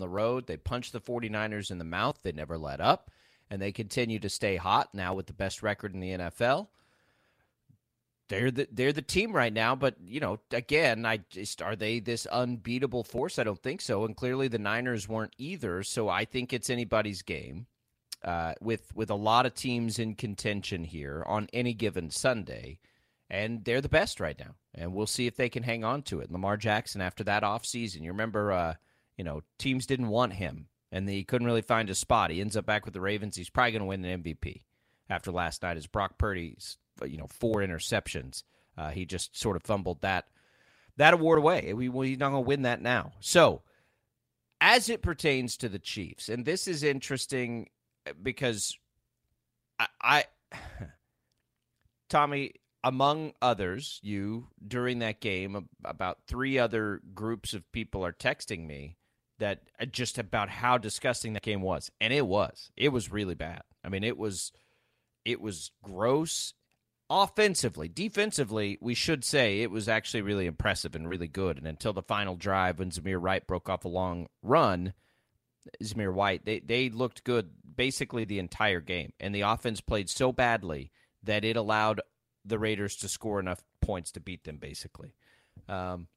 the road. They punched the 49ers in the mouth. They never let up, and they continue to stay hot now with the best record in the NFL. They're the they're the team right now, but you know, again, I just are they this unbeatable force? I don't think so, and clearly the Niners weren't either. So I think it's anybody's game. Uh, with with a lot of teams in contention here on any given Sunday, and they're the best right now. And we'll see if they can hang on to it. Lamar Jackson after that offseason, you remember uh, you know, teams didn't want him and he couldn't really find a spot. He ends up back with the Ravens. He's probably going to win an MVP after last night as Brock Purdy's, you know, four interceptions. Uh, he just sort of fumbled that that award away. We, he's not going to win that now. So, as it pertains to the Chiefs, and this is interesting because I, I Tommy, among others, you during that game, about three other groups of people are texting me that uh, just about how disgusting that game was, and it was. It was really bad. I mean, it was it was gross. Offensively, defensively, we should say it was actually really impressive and really good. And until the final drive, when Zamir White broke off a long run, Zamir White, they they looked good basically the entire game, and the offense played so badly that it allowed the Raiders to score enough points to beat them. Basically, um,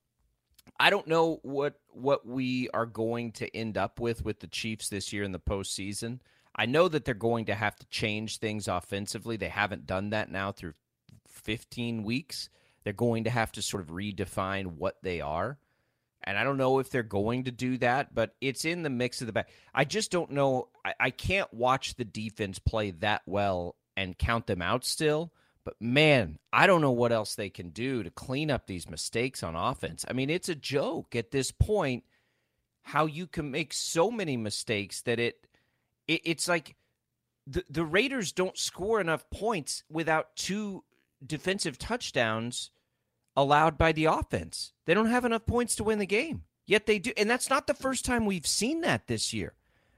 I don't know what what we are going to end up with with the Chiefs this year in the postseason. I know that they're going to have to change things offensively. They haven't done that now through 15 weeks. They're going to have to sort of redefine what they are. And I don't know if they're going to do that, but it's in the mix of the back. I just don't know. I, I can't watch the defense play that well and count them out still but man, I don't know what else they can do to clean up these mistakes on offense. I mean, it's a joke at this point how you can make so many mistakes that it, it it's like the the Raiders don't score enough points without two defensive touchdowns allowed by the offense. They don't have enough points to win the game. Yet they do. And that's not the first time we've seen that this year.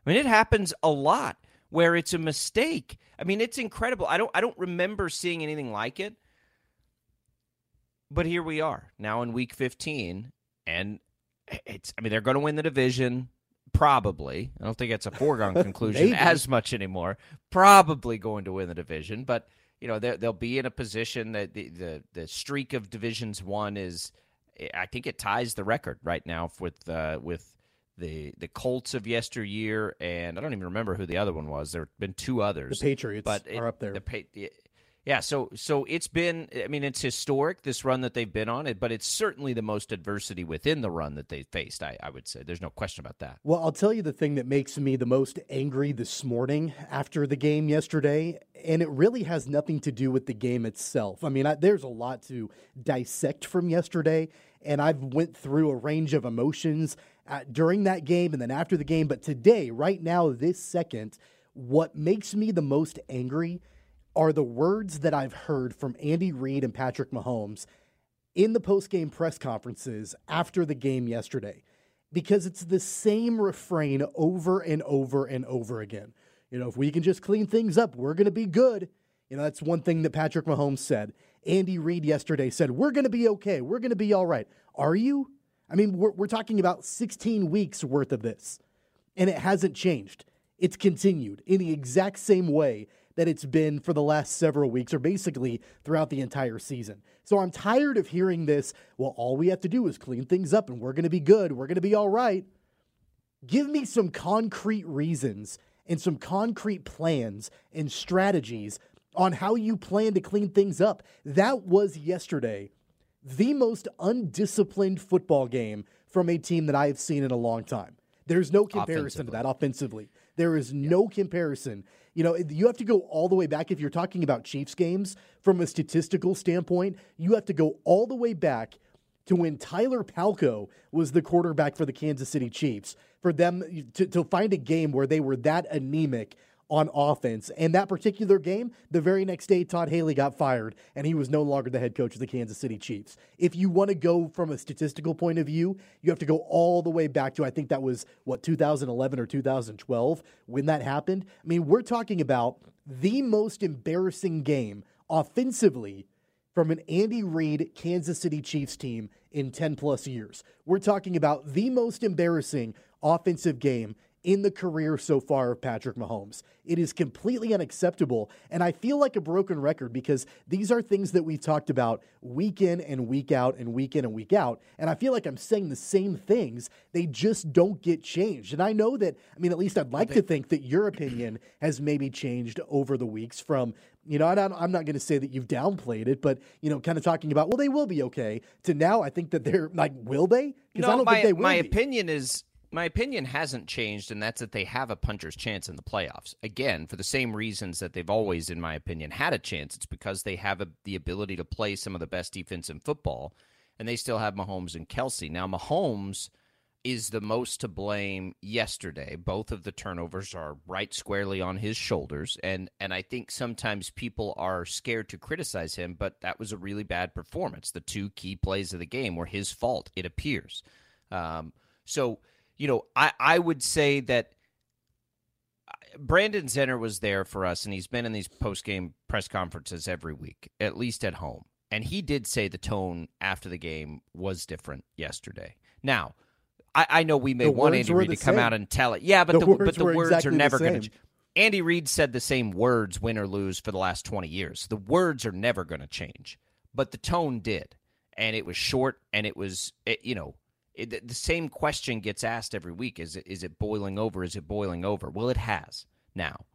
I mean, it happens a lot where it's a mistake. I mean, it's incredible. I don't I don't remember seeing anything like it. But here we are now in week 15 and it's I mean they're going to win the division probably. I don't think it's a foregone conclusion as much anymore. Probably going to win the division, but you know they'll be in a position that the, the the streak of divisions won is I think it ties the record right now with uh, with the the Colts of yesteryear, and I don't even remember who the other one was. There have been two others. The Patriots but it, are up there. The, yeah, so so it's been. I mean, it's historic this run that they've been on it, but it's certainly the most adversity within the run that they faced. I, I would say there's no question about that. Well, I'll tell you the thing that makes me the most angry this morning after the game yesterday, and it really has nothing to do with the game itself. I mean, I, there's a lot to dissect from yesterday, and I've went through a range of emotions Uh, during that game and then after the game. But today, right now, this second, what makes me the most angry are the words that I've heard from Andy Reid and Patrick Mahomes in the post-game press conferences after the game yesterday because it's the same refrain over and over and over again. You know, if we can just clean things up, we're going to be good. You know, that's one thing that Patrick Mahomes said. Andy Reid yesterday said, We're going to be okay. We're going to be all right. Are you? I mean, we're, we're talking about 16 weeks worth of this, and it hasn't changed. It's continued in the exact same way that it's been for the last several weeks, or basically throughout the entire season. So I'm tired of hearing this. Well, all we have to do is clean things up, and we're going to be good. We're going to be all right. Give me some concrete reasons and some concrete plans and strategies on how you plan to clean things up. That was yesterday the most undisciplined football game from a team that I have seen in a long time. There's no comparison to that offensively. There is yeah. no comparison. You know, you have to go all the way back if you're talking about Chiefs games from a statistical standpoint. You have to go all the way back to when Tyler Palko was the quarterback for the Kansas City Chiefs for them to, to find a game where they were that anemic on offense. And that particular game, the very next day, Todd Haley got fired and he was no longer the head coach of the Kansas City Chiefs. If you want to go from a statistical point of view, you have to go all the way back to, I think that was, what, 2011 or 2012 when that happened. I mean, we're talking about the most embarrassing game offensively from an Andy Reid Kansas City Chiefs team in 10 plus years. We're talking about the most embarrassing offensive game in the career so far of Patrick Mahomes. It is completely unacceptable. And I feel like a broken record because these are things that we've talked about week in and week out and week in and week out. And I feel like I'm saying the same things. They just don't get changed. And I know that, I mean, at least I'd like to think that your opinion has maybe changed over the weeks from, you know, I'm not going to say that you've downplayed it, but, you know, kind of talking about, well, they will be okay, to now I think that they're like, will they? Because no, I don't my, think they will. My be. opinion is my opinion hasn't changed, and that's that they have a puncher's chance in the playoffs. Again, for the same reasons that they've always, in my opinion, had a chance. It's because they have a, the ability to play some of the best defense in football, and they still have Mahomes and Kelce. Now, Mahomes is the most to blame yesterday. Both of the turnovers are right squarely on his shoulders, and and I think sometimes people are scared to criticize him, but that was a really bad performance. The two key plays of the game were his fault. It appears. Um, so you know, I, I would say that uh, Brandon Zenner was there for us, and he's been in these post game press conferences every week, at least at home. And he did say the tone after the game was different yesterday. Now, I, I know we may the want Andy Reid to come out and tell it. Yeah, but the, the but the words exactly are never going to. Andy Reid said the same words, win or lose, for the last 20 years. The words are never going to change, but the tone did. And it was short, and it was, it, you know, it, the same question gets asked every week: Is it is it boiling over? Is it boiling over? Well, it has now,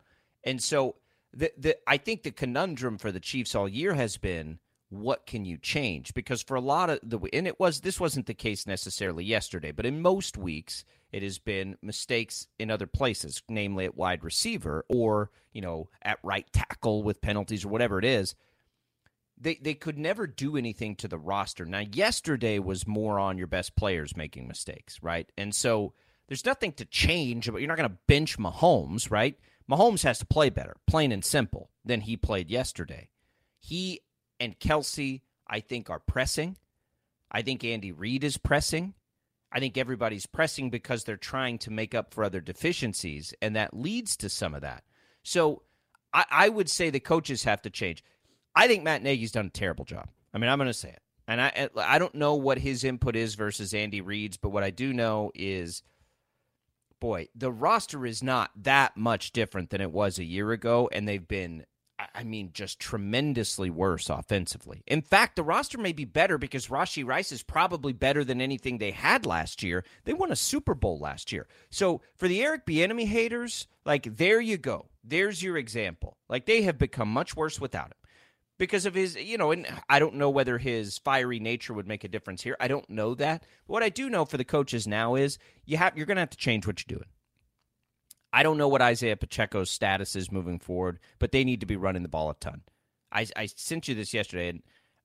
and so the the I think the conundrum for the Chiefs all year has been what can you change? Because for a lot of the and it was this wasn't the case necessarily yesterday, but in most weeks it has been mistakes in other places, namely at wide receiver or you know at right tackle with penalties or whatever it is they they could never do anything to the roster. Now, yesterday was more on your best players making mistakes, right? And so there's nothing to change, but you're not going to bench Mahomes, right? Mahomes has to play better, plain and simple, than he played yesterday. He and Kelce, I think, are pressing. I think Andy Reid is pressing. I think everybody's pressing because they're trying to make up for other deficiencies, and that leads to some of that. So I, I would say the coaches have to change. I think Matt Nagy's done a terrible job. I mean, I'm going to say it. And I I don't know what his input is versus Andy Reid's, but what I do know is boy, the roster is not that much different than it was a year ago and they've been I mean, just tremendously worse offensively. In fact, the roster may be better because Rashee Rice is probably better than anything they had last year. They won a Super Bowl last year. So for the Eric Bieniemy haters, like there you go. There's your example. Like they have become much worse without him because of his, you know, and I don't know whether his fiery nature would make a difference here. I don't know that. But what I do know for the coaches now is you have you're going to have to change what you're doing. I don't know what Isaiah Pacheco's status is moving forward, but they need to be running the ball a ton. I, I sent you this yesterday, and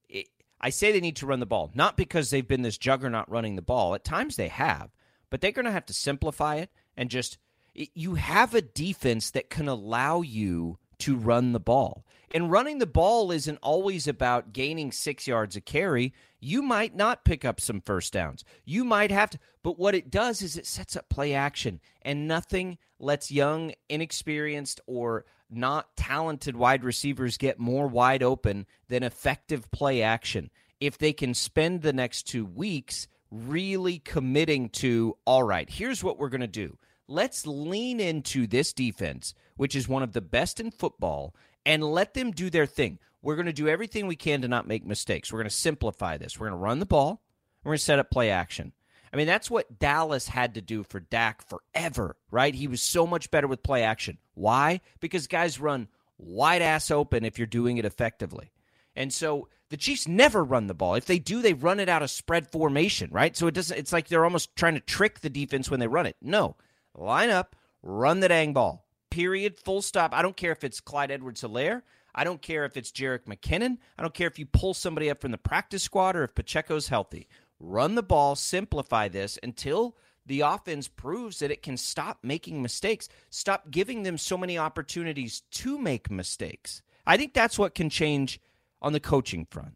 it, I say they need to run the ball, not because they've been this juggernaut running the ball. At times they have, but they're going to have to simplify it and just. You have a defense that can allow you to run the ball. And running the ball isn't always about gaining six yards a carry. You might not pick up some first downs. You might have to, but what it does is it sets up play action, and nothing lets young, inexperienced, or not talented wide receivers get more wide open than effective play action. If they can spend the next two weeks really committing to, all right, here's what we're going to do. Let's lean into this defense, which is one of the best in football, and let them do their thing. We're going to do everything we can to not make mistakes. We're going to simplify this. We're going to run the ball. We're going to set up play action. I mean, that's what Dallas had to do for Dak forever, right? He was so much better with play action. Why? Because guys run wide ass open if you're doing it effectively. And so the Chiefs never run the ball. If they do, they run it out of spread formation, right? So it doesn't it's like they're almost trying to trick the defense when they run it. No. Line up, run the dang ball period, full stop. I don't care if it's Clyde Edwards Helaire. I don't care if it's Jerick McKinnon. I don't care if you pull somebody up from the practice squad or if Pacheco's healthy. Run the ball, simplify this until the offense proves that it can stop making mistakes. Stop giving them so many opportunities to make mistakes. I think that's what can change on the coaching front.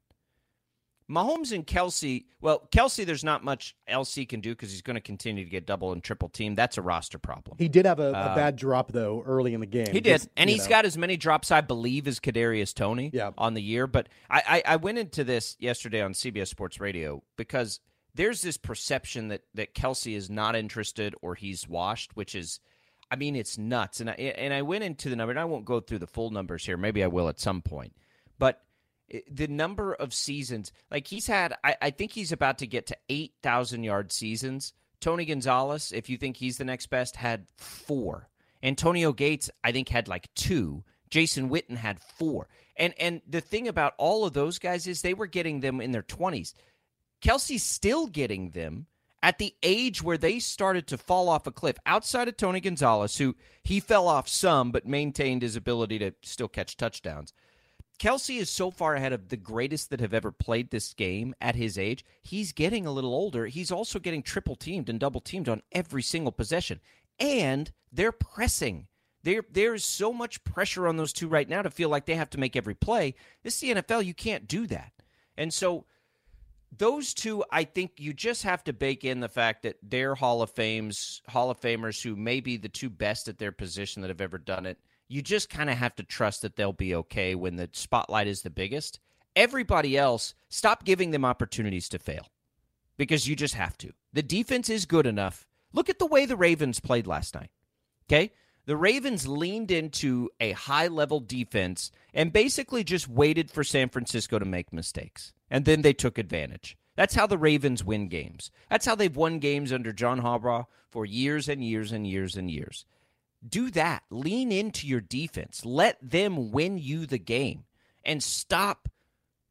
Mahomes and Kelce, well, Kelce, there's not much else he can do because he's going to continue to get double and triple team. That's a roster problem. He did have a, uh, a bad drop though early in the game. He did, and he's know. got as many drops, I believe, as Kadarius Toney yeah. on the year. But I, I, I went into this yesterday on CBS Sports Radio because there's this perception that that Kelce is not interested or he's washed, which is, I mean, it's nuts. And I and I went into the number, and I won't go through the full numbers here. Maybe I will at some point, but the number of seasons, like he's had, I, I think he's about to get to eight thousand yard seasons. Tony Gonzalez, if you think he's the next best, had four. Antonio Gates, I think, had like two. Jason Witten had four. And and the thing about all of those guys is they were getting them in their twenties. Kelce's still getting them at the age where they started to fall off a cliff. Outside of Tony Gonzalez, who he fell off some but maintained his ability to still catch touchdowns. Kelce is so far ahead of the greatest that have ever played this game at his age. He's getting a little older. He's also getting triple teamed and double teamed on every single possession. And they're pressing. There, there's so much pressure on those two right now to feel like they have to make every play. This is the NFL. You can't do that. And so those two, I think you just have to bake in the fact that they're Hall of Fames, Hall of Famers who may be the two best at their position that have ever done it you just kind of have to trust that they'll be okay when the spotlight is the biggest. Everybody else, stop giving them opportunities to fail because you just have to. The defense is good enough. Look at the way the Ravens played last night. Okay? The Ravens leaned into a high level defense and basically just waited for San Francisco to make mistakes. And then they took advantage. That's how the Ravens win games. That's how they've won games under John Harbaugh for years and years and years and years do that. Lean into your defense. Let them win you the game and stop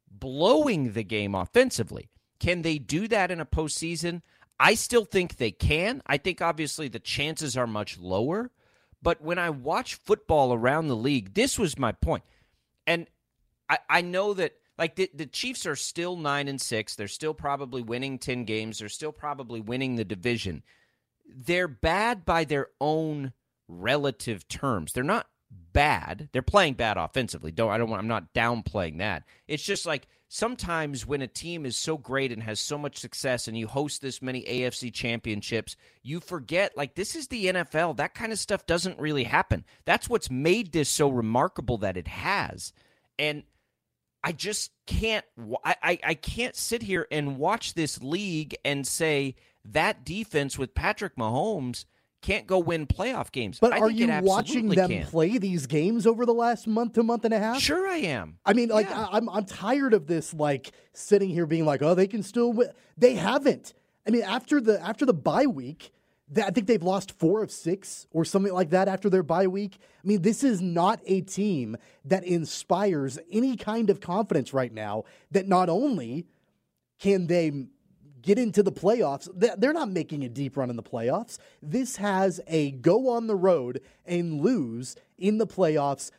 blowing the game offensively. Can they do that in a postseason? I still think they can. I think obviously the chances are much lower. But when I watch football around the league, this was my point. And I, I know that like the, the Chiefs are still nine and six. They're still probably winning 10 games. They're still probably winning the division. They're bad by their own relative terms. They're not bad. They're playing bad offensively. Don't I don't want I'm not downplaying that. It's just like sometimes when a team is so great and has so much success and you host this many AFC championships, you forget like this is the NFL. That kind of stuff doesn't really happen. That's what's made this so remarkable that it has. And I just can't I, I can't sit here and watch this league and say that defense with Patrick Mahomes can't go win playoff games. But I are you watching them can. play these games over the last month to month and a half? Sure, I am. I mean, like yeah. I, am I'm tired of this, like sitting here being like, oh, they can still win. They haven't. I mean, after the after the bye week, I think they've lost four of six or something like that after their bye week. I mean, this is not a team that inspires any kind of confidence right now. That not only can they get into the playoffs. They're not making a deep run in the playoffs. This has a go on the road and lose in the playoffs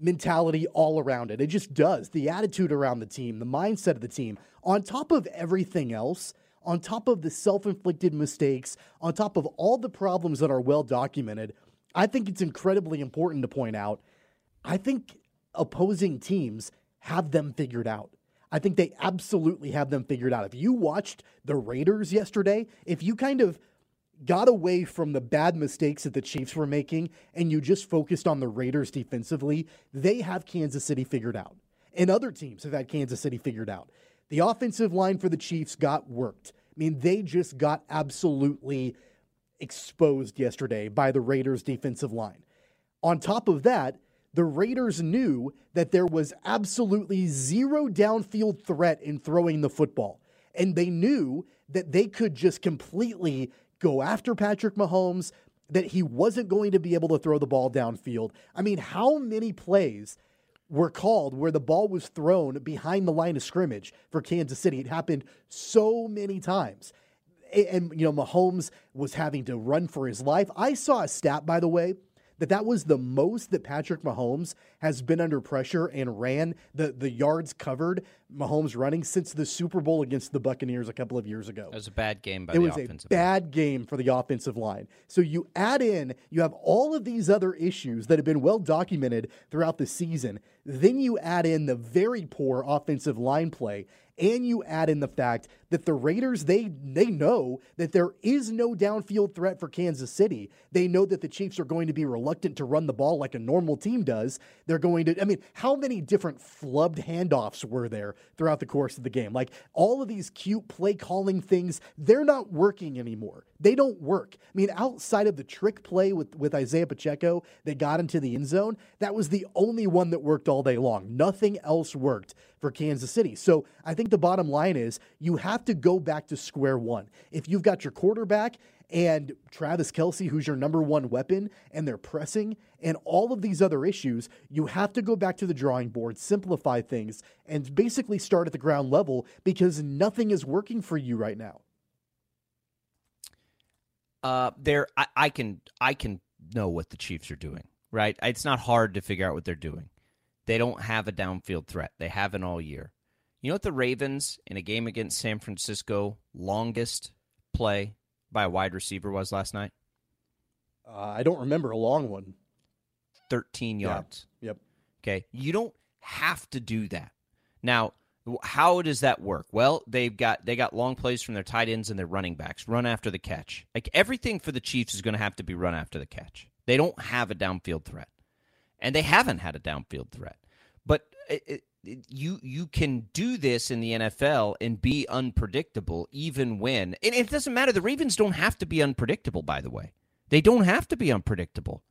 mentality all around it. It just does. The attitude around the team, the mindset of the team, on top of everything else, on top of the self inflicted mistakes, on top of all the problems that are well documented, I think it's incredibly important to point out. I think opposing teams have them figured out. I think they absolutely have them figured out. If you watched the Raiders yesterday, if you kind of got away from the bad mistakes that the Chiefs were making and you just focused on the Raiders defensively, they have Kansas City figured out. And other teams have had Kansas City figured out. The offensive line for the Chiefs got worked. I mean, they just got absolutely exposed yesterday by the Raiders defensive line. On top of that, the Raiders knew that there was absolutely zero downfield threat in throwing the football. And they knew that they could just completely go after Patrick Mahomes, that he wasn't going to be able to throw the ball downfield. I mean, how many plays were called where the ball was thrown behind the line of scrimmage for Kansas City? It happened so many times. And, you know, Mahomes was having to run for his life. I saw a stat, by the way, that that was the most that Patrick Mahomes has been under pressure and ran the the yards covered Mahomes running since the Super Bowl against the Buccaneers a couple of years ago. It was a bad game by it the was a bad game for the offensive line. So you add in, you have all of these other issues that have been well documented throughout the season. Then you add in the very poor offensive line play and you add in the fact that the Raiders they they know that there is no downfield threat for Kansas City. They know that the Chiefs are going to be reluctant to run the ball like a normal team does. They're going to I mean, how many different flubbed handoffs were there throughout the course of the game? Like all of these cute play calling things, they're not working anymore. They don't work. I mean, outside of the trick play with with Isaiah Pacheco that got into the end zone, that was the only one that worked all day long. Nothing else worked for Kansas City. So, I think the bottom line is you have to go back to square one. If you've got your quarterback and Travis Kelce, who's your number one weapon, and they're pressing, and all of these other issues, you have to go back to the drawing board, simplify things, and basically start at the ground level because nothing is working for you right now. Uh, there, I, I can, I can know what the Chiefs are doing. Right, it's not hard to figure out what they're doing. They don't have a downfield threat. They haven't all year. You know what the Ravens in a game against San Francisco longest play by a wide receiver was last night? Uh, I don't remember a long one. 13 yards. Yeah. Yep. Okay. You don't have to do that. Now, how does that work? Well, they've got they got long plays from their tight ends and their running backs, run after the catch. Like everything for the Chiefs is going to have to be run after the catch. They don't have a downfield threat, and they haven't had a downfield threat. But it, it, you you can do this in the NFL and be unpredictable even when and it doesn't matter. The Ravens don't have to be unpredictable. By the way, they don't have to be unpredictable.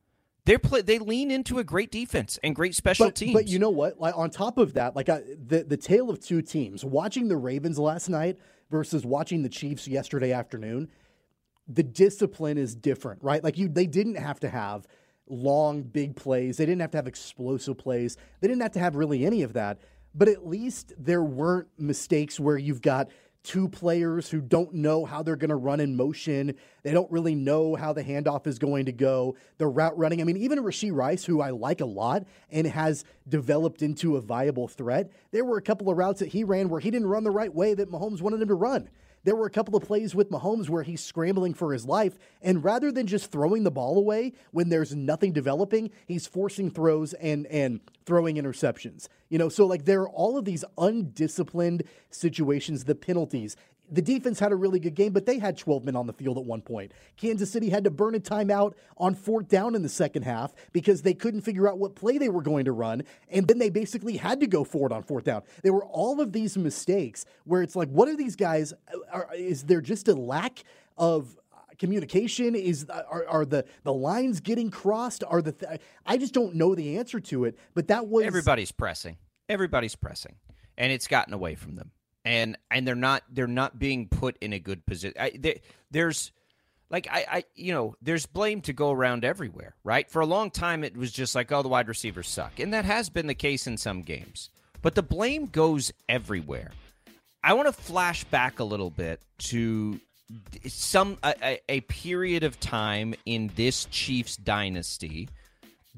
They're play, they lean into a great defense and great special but, teams. But you know what? Like on top of that, like I, the the tale of two teams. Watching the Ravens last night versus watching the Chiefs yesterday afternoon, the discipline is different, right? Like you, they didn't have to have long, big plays. They didn't have to have explosive plays. They didn't have to have really any of that. But at least there weren't mistakes where you've got two players who don't know how they're going to run in motion. They don't really know how the handoff is going to go. The route running. I mean, even Rashee Rice, who I like a lot and has developed into a viable threat, there were a couple of routes that he ran where he didn't run the right way that Mahomes wanted him to run. There were a couple of plays with Mahomes where he's scrambling for his life, and rather than just throwing the ball away when there's nothing developing, he's forcing throws and and throwing interceptions. You know, so like there are all of these undisciplined situations, the penalties, the defense had a really good game, but they had 12 men on the field at one point. Kansas City had to burn a timeout on fourth down in the second half because they couldn't figure out what play they were going to run. And then they basically had to go forward on fourth down. There were all of these mistakes where it's like, what are these guys? Are, is there just a lack of communication is are, are the the lines getting crossed are the th- i just don't know the answer to it but that was everybody's pressing everybody's pressing and it's gotten away from them and and they're not they're not being put in a good position. I, they, there's like I, I you know there's blame to go around everywhere, right? For a long time, it was just like oh the wide receivers suck, and that has been the case in some games. But the blame goes everywhere. I want to flash back a little bit to some a, a period of time in this Chiefs dynasty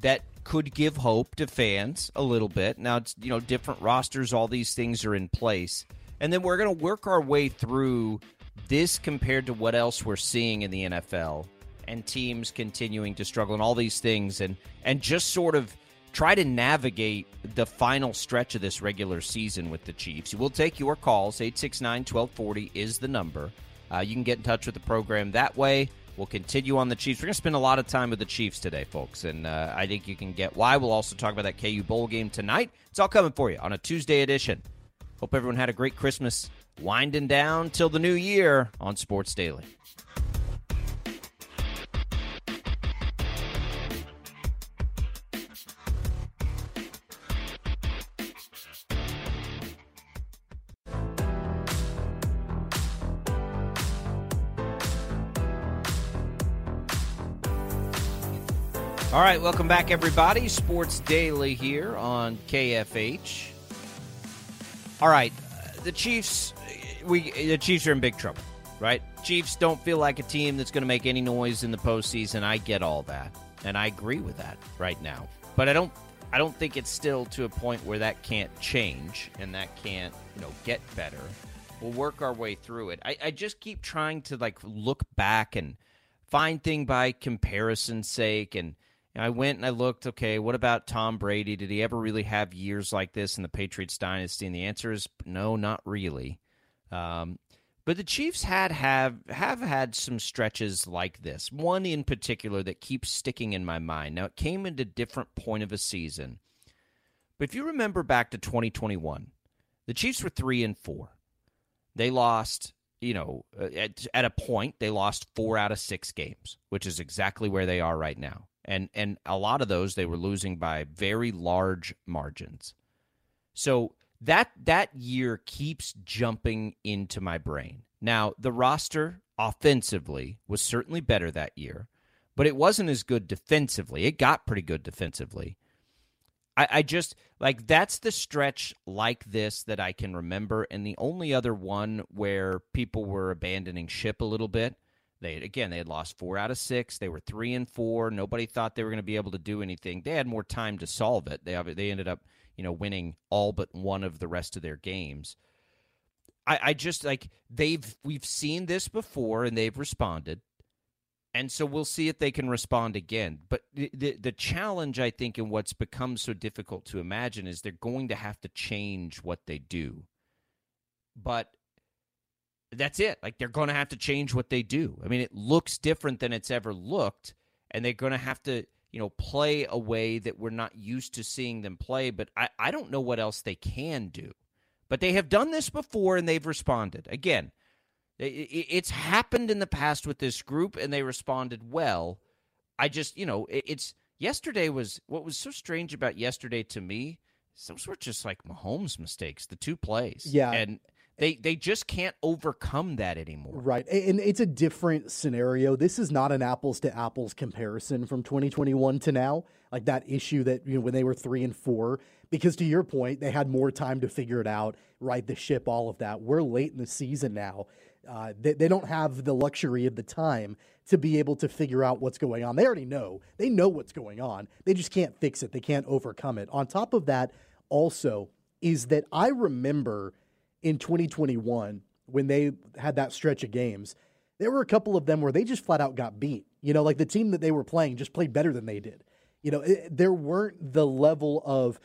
that could give hope to fans a little bit. Now it's you know different rosters, all these things are in place and then we're going to work our way through this compared to what else we're seeing in the NFL and teams continuing to struggle and all these things and and just sort of try to navigate the final stretch of this regular season with the Chiefs. We'll take your calls. 869-1240 is the number. Uh, you can get in touch with the program that way. We'll continue on the Chiefs. We're going to spend a lot of time with the Chiefs today, folks, and uh, I think you can get why. We'll also talk about that KU Bowl game tonight. It's all coming for you on a Tuesday edition Hope everyone had a great Christmas. Winding down till the new year on Sports Daily. All right, welcome back, everybody. Sports Daily here on KFH. All right, the Chiefs. We the Chiefs are in big trouble, right? Chiefs don't feel like a team that's going to make any noise in the postseason. I get all that, and I agree with that right now. But I don't. I don't think it's still to a point where that can't change and that can't, you know, get better. We'll work our way through it. I, I just keep trying to like look back and find thing by comparison's sake and I went and I looked, okay, what about Tom Brady? Did he ever really have years like this in the Patriots dynasty? And the answer is no, not really. Um, but the Chiefs had have have had some stretches like this. One in particular that keeps sticking in my mind. Now it came a different point of a season. But if you remember back to 2021, the Chiefs were 3 and 4. They lost, you know, at, at a point they lost 4 out of 6 games, which is exactly where they are right now and and a lot of those they were losing by very large margins. So that that year keeps jumping into my brain. Now, the roster offensively was certainly better that year, but it wasn't as good defensively. It got pretty good defensively. I, I just like that's the stretch like this that I can remember, and the only other one where people were abandoning ship a little bit they again they had lost four out of six. They were three and four. Nobody thought they were going to be able to do anything. They had more time to solve it. They they ended up you know winning all but one of the rest of their games. I, I just like they've we've seen this before and they've responded, and so we'll see if they can respond again. But the, the the challenge I think and what's become so difficult to imagine is they're going to have to change what they do. But that's it. Like they're going to have to change what they do. I mean, it looks different than it's ever looked, and they're going to have to, you know, play a way that we're not used to seeing them play. But I, I don't know what else they can do. But they have done this before and they've responded. Again, it's happened in the past with this group and they responded well. I just, you know, it's yesterday was what was so strange about yesterday to me. Some sort of just like Mahomes' mistakes, the two plays. Yeah. And they they just can't overcome that anymore. Right. And it's a different scenario. This is not an apples to apples comparison from 2021 to now. Like that issue that you know when they were 3 and 4 because to your point they had more time to figure it out, right the ship, all of that. We're late in the season now. Uh, they, they don't have the luxury of the time to be able to figure out what's going on. They already know. They know what's going on. They just can't fix it. They can't overcome it. On top of that, also, is that I remember in 2021 when they had that stretch of games, there were a couple of them where they just flat out got beat. You know, like the team that they were playing just played better than they did. You know, it, there weren't the level of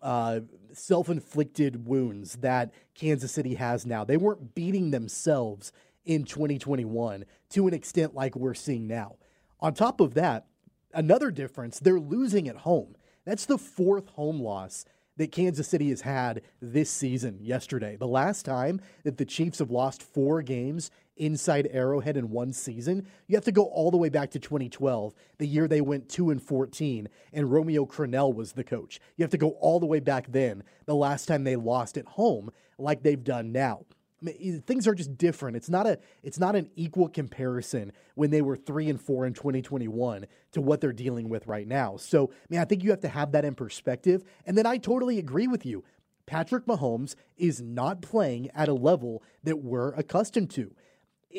uh, self inflicted wounds that Kansas City has now. They weren't beating themselves in 2021 to an extent like we're seeing now. On top of that, another difference, they're losing at home. That's the fourth home loss that Kansas City has had this season yesterday. The last time that the Chiefs have lost four games inside Arrowhead in one season, you have to go all the way back to 2012, the year they went 2 and 14 and Romeo Crennel was the coach. You have to go all the way back then, the last time they lost at home like they've done now things are just different. It's not a it's not an equal comparison when they were 3 and 4 in 2021 to what they're dealing with right now. So, man, I think you have to have that in perspective. And then I totally agree with you. Patrick Mahomes is not playing at a level that we're accustomed to.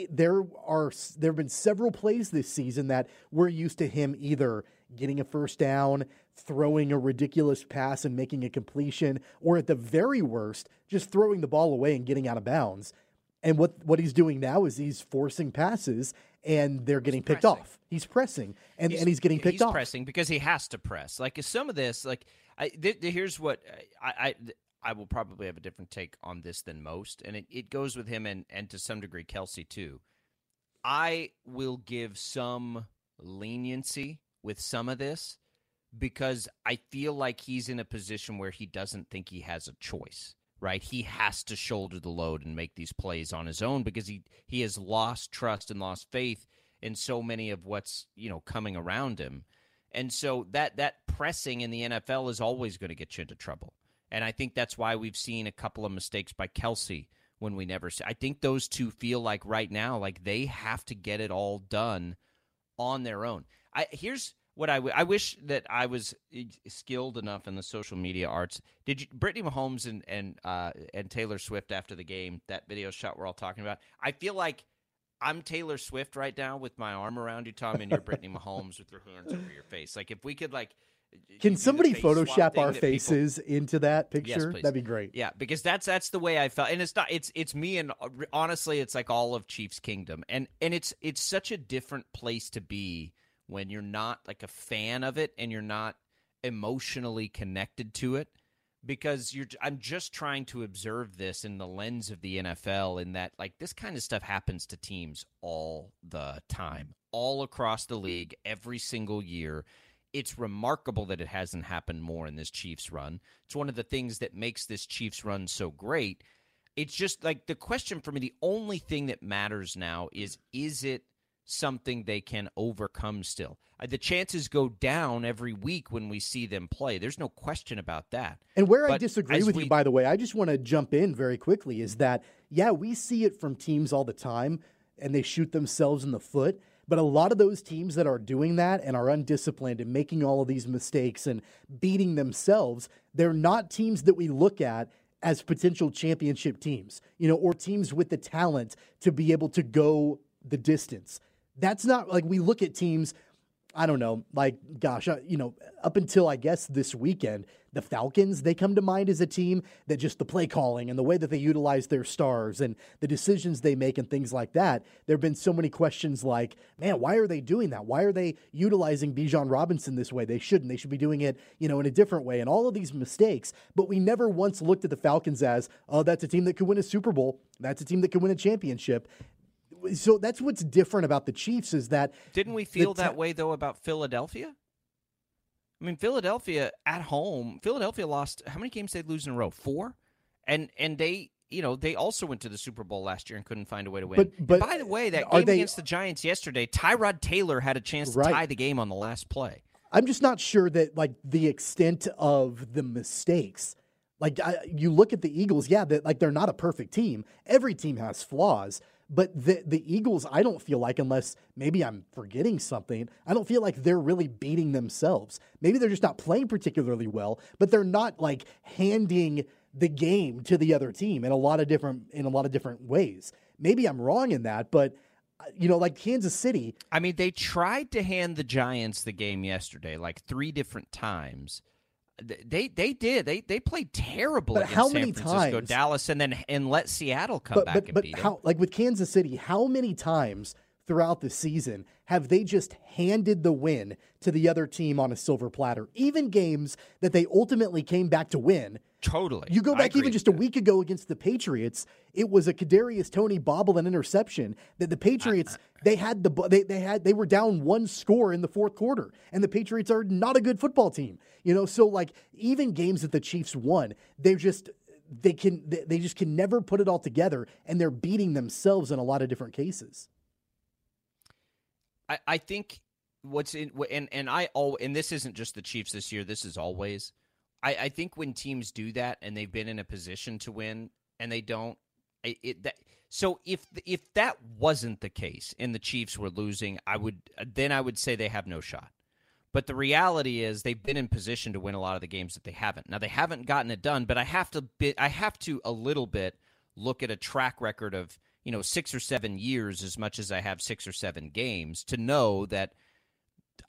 there are there have been several plays this season that we're used to him either getting a first down, throwing a ridiculous pass and making a completion, or at the very worst, just throwing the ball away and getting out of bounds. And what, what he's doing now is he's forcing passes and they're getting he's picked pressing. off. He's pressing and he's, and he's getting picked he's off. pressing because he has to press. Like some of this, like I, th- th- here's what I, I I will probably have a different take on this than most, and it, it goes with him and and to some degree Kelce too. I will give some leniency with some of this because I feel like he's in a position where he doesn't think he has a choice. Right, he has to shoulder the load and make these plays on his own because he he has lost trust and lost faith in so many of what's you know coming around him, and so that that pressing in the NFL is always going to get you into trouble. And I think that's why we've seen a couple of mistakes by Kelce when we never. See. I think those two feel like right now, like they have to get it all done on their own. I here's what I, w- I wish that I was skilled enough in the social media arts. Did you, Brittany Mahomes and and uh, and Taylor Swift after the game that video shot we're all talking about? I feel like I'm Taylor Swift right now with my arm around you, Tom, and you're Brittany Mahomes with your hands over your face. Like if we could like. Can somebody Photoshop our faces people... into that picture? Yes, That'd be great. Yeah, because that's that's the way I felt, and it's not. It's it's me, and uh, honestly, it's like all of Chiefs Kingdom, and and it's it's such a different place to be when you're not like a fan of it and you're not emotionally connected to it because you're I'm just trying to observe this in the lens of the NFL in that like this kind of stuff happens to teams all the time all across the league every single year. It's remarkable that it hasn't happened more in this Chiefs run. It's one of the things that makes this Chiefs run so great. It's just like the question for me the only thing that matters now is is it something they can overcome still. Uh, the chances go down every week when we see them play. There's no question about that. And where but I disagree with we, you, by the way, I just want to jump in very quickly is that, yeah, we see it from teams all the time and they shoot themselves in the foot. But a lot of those teams that are doing that and are undisciplined and making all of these mistakes and beating themselves, they're not teams that we look at as potential championship teams, you know, or teams with the talent to be able to go the distance. That's not like we look at teams. I don't know, like, gosh, uh, you know, up until I guess this weekend, the Falcons, they come to mind as a team that just the play calling and the way that they utilize their stars and the decisions they make and things like that. There have been so many questions like, man, why are they doing that? Why are they utilizing Bijan Robinson this way? They shouldn't. They should be doing it, you know, in a different way and all of these mistakes. But we never once looked at the Falcons as, oh, that's a team that could win a Super Bowl. That's a team that could win a championship so that's what's different about the Chiefs is that didn't we feel that way though about Philadelphia? I mean, Philadelphia at home, Philadelphia lost how many games they lose in a row? Four, and and they you know they also went to the Super Bowl last year and couldn't find a way to win. But, but by the way, that game they, against the Giants yesterday, Tyrod Taylor had a chance to right. tie the game on the last play. I'm just not sure that like the extent of the mistakes. Like I, you look at the Eagles, yeah, that like they're not a perfect team. Every team has flaws, but the the Eagles, I don't feel like, unless maybe I'm forgetting something, I don't feel like they're really beating themselves. Maybe they're just not playing particularly well, but they're not like handing the game to the other team in a lot of different in a lot of different ways. Maybe I'm wrong in that, but uh, you know, like Kansas City. I mean, they tried to hand the Giants the game yesterday, like three different times. They they did they they played terrible but how many San Francisco, times, Dallas, and then and let Seattle come but, back but, and but beat how, them. Like with Kansas City, how many times throughout the season have they just handed the win to the other team on a silver platter? Even games that they ultimately came back to win Totally. You go back even just a week ago against the Patriots. It was a Kadarius Toney bobble and interception that the Patriots they had the they they had they were down one score in the fourth quarter, and the Patriots are not a good football team. You know, so like even games that the Chiefs won, they're just they can they just can never put it all together, and they're beating themselves in a lot of different cases. I I think what's in and and I all and this isn't just the Chiefs this year. This is always I, I think when teams do that and they've been in a position to win and they don't, it, it that so if if that wasn't the case and the Chiefs were losing, I would then I would say they have no shot. But the reality is they've been in position to win a lot of the games that they haven't. Now they haven't gotten it done, but I have to bit I have to a little bit look at a track record of, you know, 6 or 7 years as much as I have 6 or 7 games to know that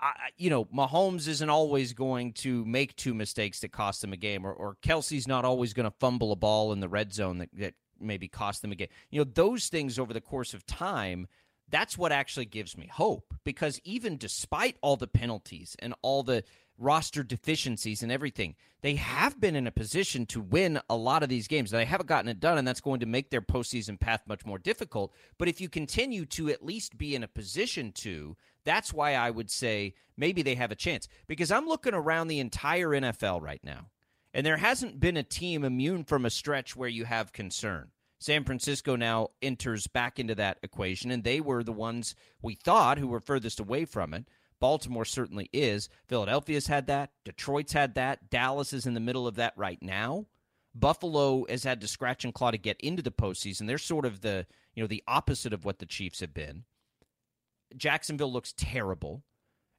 I, you know, Mahomes isn't always going to make two mistakes that cost them a game, or, or Kelce's not always going to fumble a ball in the red zone that, that maybe cost them a game. You know, those things over the course of time, that's what actually gives me hope because even despite all the penalties and all the roster deficiencies and everything, they have been in a position to win a lot of these games. They haven't gotten it done, and that's going to make their postseason path much more difficult. But if you continue to at least be in a position to, that's why I would say maybe they have a chance. Because I'm looking around the entire NFL right now, and there hasn't been a team immune from a stretch where you have concern. San Francisco now enters back into that equation, and they were the ones we thought who were furthest away from it. Baltimore certainly is. Philadelphia's had that. Detroit's had that. Dallas is in the middle of that right now. Buffalo has had to scratch and claw to get into the postseason. They're sort of the you know the opposite of what the Chiefs have been. Jacksonville looks terrible.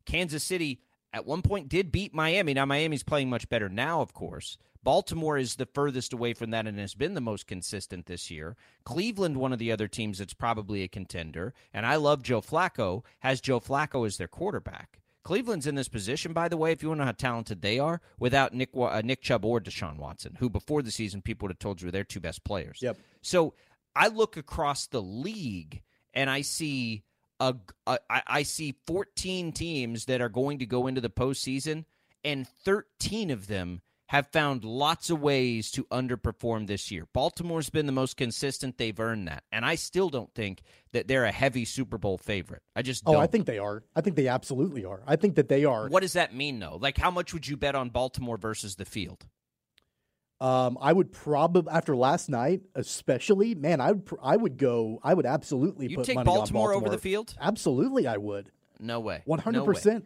Kansas City at one point did beat Miami. Now Miami's playing much better now, of course. Baltimore is the furthest away from that and has been the most consistent this year. Cleveland, one of the other teams that's probably a contender, and I love Joe Flacco, has Joe Flacco as their quarterback. Cleveland's in this position, by the way, if you want to know how talented they are, without Nick uh, Nick Chubb or Deshaun Watson, who before the season people would have told you were their two best players. Yep. So I look across the league and I see a, a I, I see 14 teams that are going to go into the postseason, and 13 of them have found lots of ways to underperform this year. Baltimore's been the most consistent. They've earned that. And I still don't think that they're a heavy Super Bowl favorite. I just don't. Oh, I think they are. I think they absolutely are. I think that they are. What does that mean, though? Like, how much would you bet on Baltimore versus the field? Um, I would probably after last night, especially, man, I would I would go. I would absolutely you put take money Baltimore, on Baltimore over the field. Absolutely, I would. No way. One hundred percent.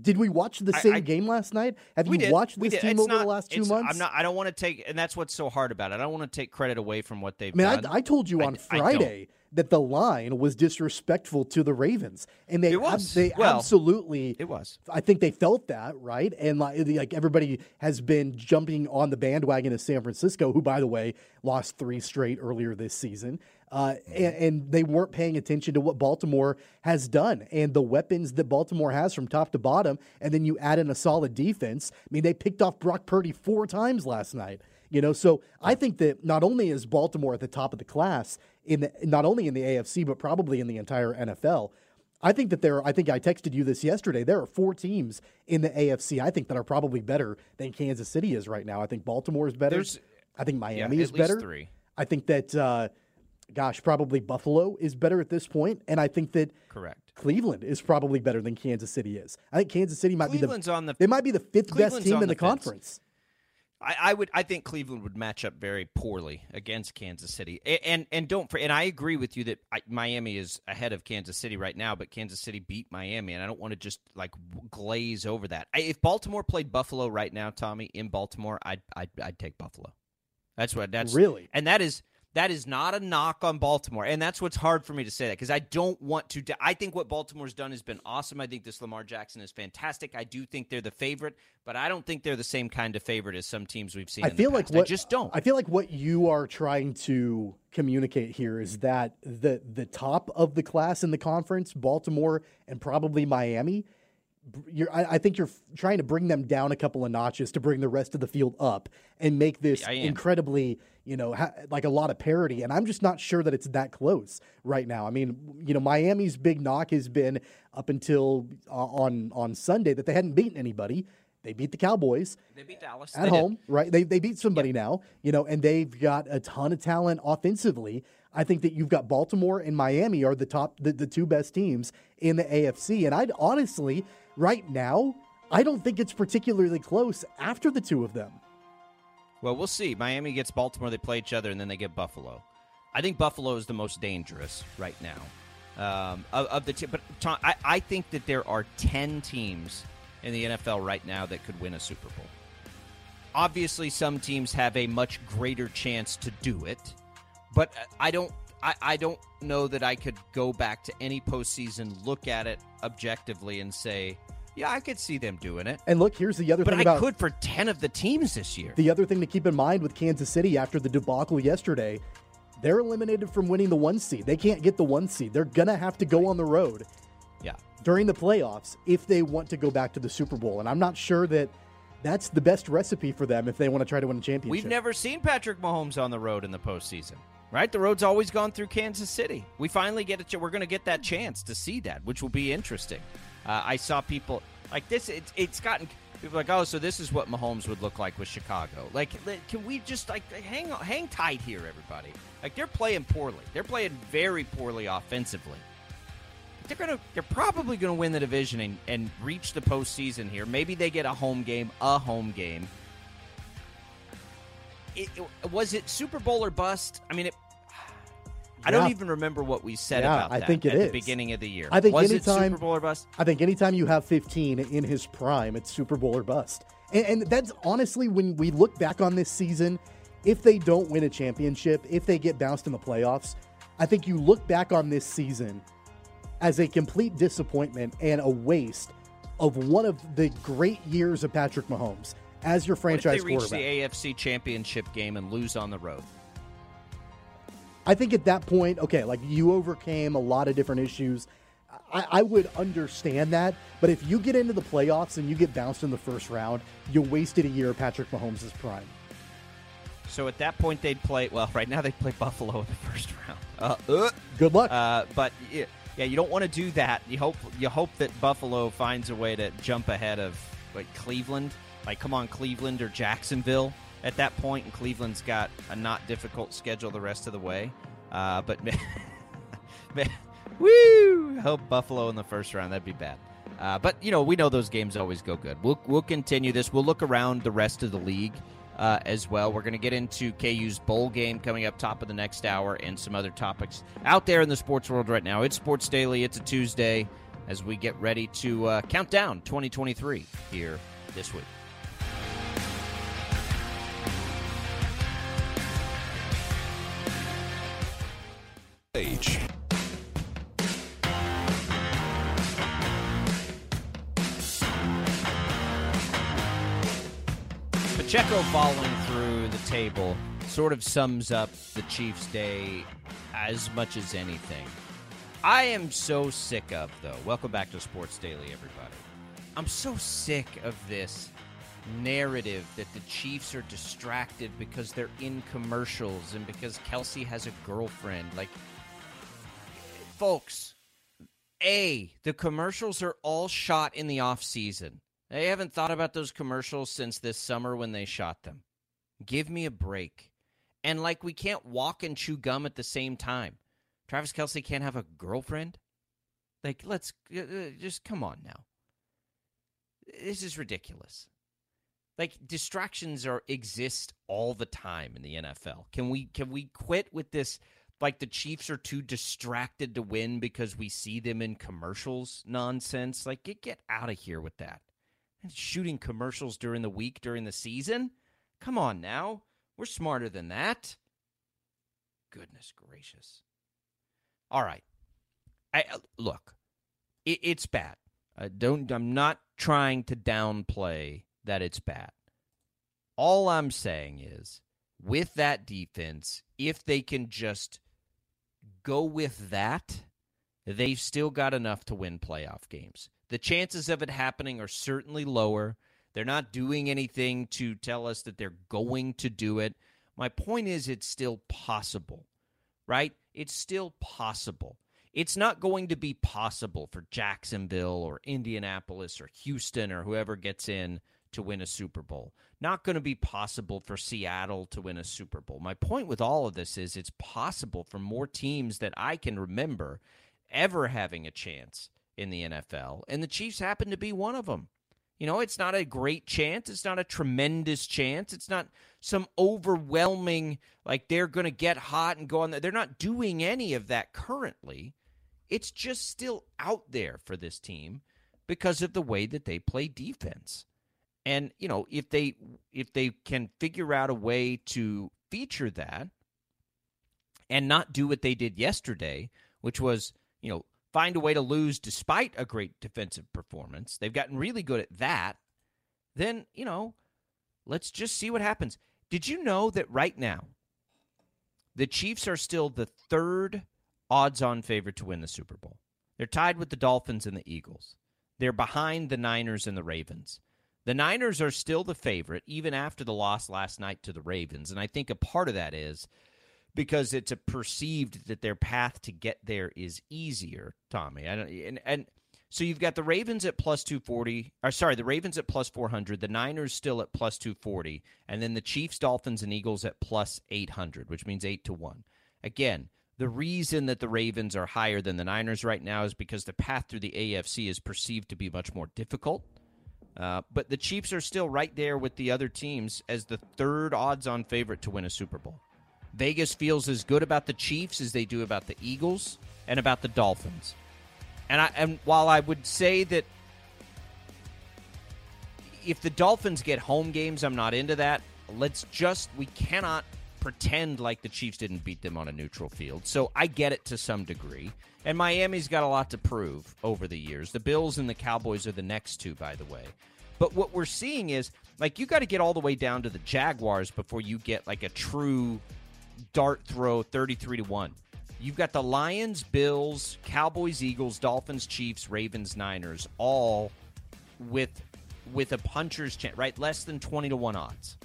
Did we watch the same I- game last night? Have We you did. watched this team It's over not- the last two months? I'm not. I don't want to take, and that's what's so hard about it. I don't want to take credit away from what they've I mean, done. I, I told you on I. Friday that the line was disrespectful to the Ravens, and they It was. ab- they Well, absolutely it was. I think they felt that, right? And like, like everybody has been jumping on the bandwagon of San Francisco, who, by the way, lost three straight earlier this season. Uh, and, and they weren't paying attention to what Baltimore has done and the weapons that Baltimore has from top to bottom. And then you add in a solid defense. I mean, they picked off Brock Purdy four times last night. You know, so I think that not only is Baltimore at the top of the class in the, not only in the AFC but probably in the entire NFL. I think that there. I think I texted you this yesterday. There are four teams in the AFC. I think that are probably better than Kansas City is right now. I think Baltimore is better. There's- I think Miami at is better. three. I think that, uh, gosh, probably Buffalo is better at this point, and I think that Correct. Cleveland is probably better than Kansas City is. I think Kansas City might Cleveland's be the on the- they might be the fifth best team in the, the conference. I, I would. I think Cleveland would match up very poorly against Kansas City, A- and and don't. And I agree with you that I, Miami is ahead of Kansas City right now, but Kansas City beat Miami, and I don't want to just like glaze over that. I, if Baltimore played Buffalo right now, Tommy in Baltimore, I'd I'd, I'd take Buffalo. That's what. That's Really? and that is that is not a knock on Baltimore, and that's what's hard for me to say that because I don't want to. I think what Baltimore's done has been awesome. I think this Lamar Jackson is fantastic. I do think they're the favorite, but I don't think they're the same kind of favorite as some teams we've seen. I feel like what I just don't. I feel like what you are trying to communicate here is that the the top of the class in the conference, Baltimore and probably Miami. You're, I, I think you're f- trying to bring them down a couple of notches to bring the rest of the field up and make this incredibly, you know, ha- like a lot of parity. And I'm just not sure that it's that close right now. I mean, you know, Miami's big knock has been up until uh, on on Sunday that they hadn't beaten anybody. They beat the Cowboys they beat Dallas at home, right? They they beat somebody now, you know, and they've got a ton of talent offensively. I think that you've got Baltimore and Miami are the top, the, the two best teams in the AFC. And I'd honestly, right now, I don't think it's particularly close after the two of them. Well, we'll see. Miami gets Baltimore. They play each other, and then they get Buffalo. I think Buffalo is the most dangerous right now um, of, of the two. But Tom, I, I think that there are ten teams in the NFL right now that could win a Super Bowl. Obviously, some teams have a much greater chance to do it, but I don't. I, I don't know that I could go back to any postseason, look at it objectively, and say, "Yeah, I could see them doing it." And look, here's the other But thing But I could for ten of the teams this year. the other thing to keep in mind with Kansas City after the debacle yesterday. They're eliminated from winning the one seed. They can't get the one seed. They're gonna have to go on the road yeah. during the playoffs if they want to go back to the Super Bowl. And I'm not sure that that's the best recipe for them if they want to try to win a championship. We've never seen Patrick Mahomes on the road in the postseason, right? The road's always gone through Kansas City. We finally get it. We're going to get that chance to see that, which will be interesting. Uh, I saw people like this. It's, it's gotten people like, oh, so this is what Mahomes would look like with Chicago. Like, can we just like hang hang tight here, everybody? Like they're playing poorly. They're playing very poorly offensively. They're gonna. They're probably gonna win the division and, and reach the postseason here. Maybe they get a home game, a home game. It, it- was it Super Bowl or bust? I mean, it, I don't even remember what we said Yeah, about I that think it at is. the beginning of the year. I think was anytime- it Super Bowl or bust? I think anytime you have 15 in his prime, it's Super Bowl or bust. And, and that's honestly when we look back on this season, if they don't win a championship, if they get bounced in the playoffs, I think you look back on this season as a complete disappointment and a waste of one of the great years of Patrick Mahomes as your What if franchise they reach quarterback. the AFC Championship game and lose on the road? I think at that point, okay, like you overcame a lot of different issues. I, I would understand that, but if you get into the playoffs and you get bounced in the first round, you wasted a year of Patrick Mahomes' prime. So at that point, they'd play. Well, right now they play Buffalo in the first round. Uh, uh, Good luck. Uh, but yeah, Yeah, you don't want to do that. You hope you hope that Buffalo finds a way to jump ahead of like Cleveland. Like, come on, Cleveland or Jacksonville at that point, and Cleveland's got a not difficult schedule the rest of the way. Uh, but man, woo! Hope Buffalo in the first round. That'd be bad. Uh, but you know, we know those games always go good. We'll we'll continue this. We'll look around the rest of the league uh, as well. We're going to get into KU's bowl game coming up top of the next hour and some other topics out there in the sports world right now. It's Sports Daily. It's a Tuesday as we get ready to uh, count down 2023 here this week. Pacheco following through the table sort of sums up the Chiefs' day as much as anything. I am so sick of, though. Welcome back to Sports Daily, everybody. I'm so sick of this narrative that the Chiefs are distracted because they're in commercials and because Kelce has a girlfriend. Like, folks, A, the commercials are all shot in the off season. They haven't thought about those commercials since this summer when they shot them. Give me a break. And like, we can't walk and chew gum at the same time. Travis Kelce can't have a girlfriend? Like, let's uh, uh, just come on now. This is ridiculous. Like distractions are exist all the time in the NFL. Can we can we quit with this like the Chiefs are too distracted to win because we see them in commercials nonsense? Like get get out of here with that. And shooting commercials during the week during the season? Come on now. We're smarter than that. Goodness gracious. All right. I uh, look. It, it's bad. I don't I'm not trying to downplay that it's bad. All I'm saying is with that defense, if they can just go with that, they've still got enough to win playoff games. The chances of it happening are certainly lower. They're not doing anything to tell us that they're going to do it. My point is, it's still possible, right? It's still possible. It's not going to be possible for Jacksonville or Indianapolis or Houston or whoever gets in to win a Super Bowl. Not going to be possible for Seattle to win a Super Bowl. My point with all of this is it's possible for more teams that I can remember ever having a chance in the NFL, and the Chiefs happen to be one of them. You know, it's not a great chance. It's not a tremendous chance. It's not some overwhelming, like they're going to get hot and go on. They're not doing any of that currently. It's just still out there for this team because of the way that they play defense. And, you know, if they if they can figure out a way to feature that and not do what they did yesterday, which was, you know, find a way to lose despite a great defensive performance. They've gotten really good at that. Then, you know, let's just see what happens. Did you know that right now the Chiefs are still the third odds on favorite to win the Super Bowl? They're tied with the Dolphins and the Eagles. They're behind the Niners and the Ravens. The Niners are still the favorite, even after the loss last night to the Ravens. And I think a part of that is because it's perceived that their path to get there is easier, Tommy. I don't, and, and so you've got the Ravens at plus 240, or sorry, the Ravens at plus 400, the Niners still at plus 240, and then the Chiefs, Dolphins, and Eagles at plus 800, which means 8 to 1. Again, the reason that the Ravens are higher than the Niners right now is because the path through the AFC is perceived to be much more difficult. Uh, but the Chiefs are still right there with the other teams as the third odds on favorite to win a Super Bowl. Vegas feels as good about the Chiefs as they do about the Eagles and about the Dolphins. And I and while I would say that if the Dolphins get home games, I'm not into that. Let's just we cannot pretend like the Chiefs didn't beat them on a neutral field. So I get it to some degree. And Miami's got a lot to prove over the years. The Bills and the Cowboys are the next two, by the way. But what we're seeing is like you got to get all the way down to the Jaguars before you get like a true dart throw 33 to 1. You've got the Lions, Bills, Cowboys, Eagles, Dolphins, Chiefs, Ravens, Niners all with with a puncher's chance, right? Less than 20 to 1 odds.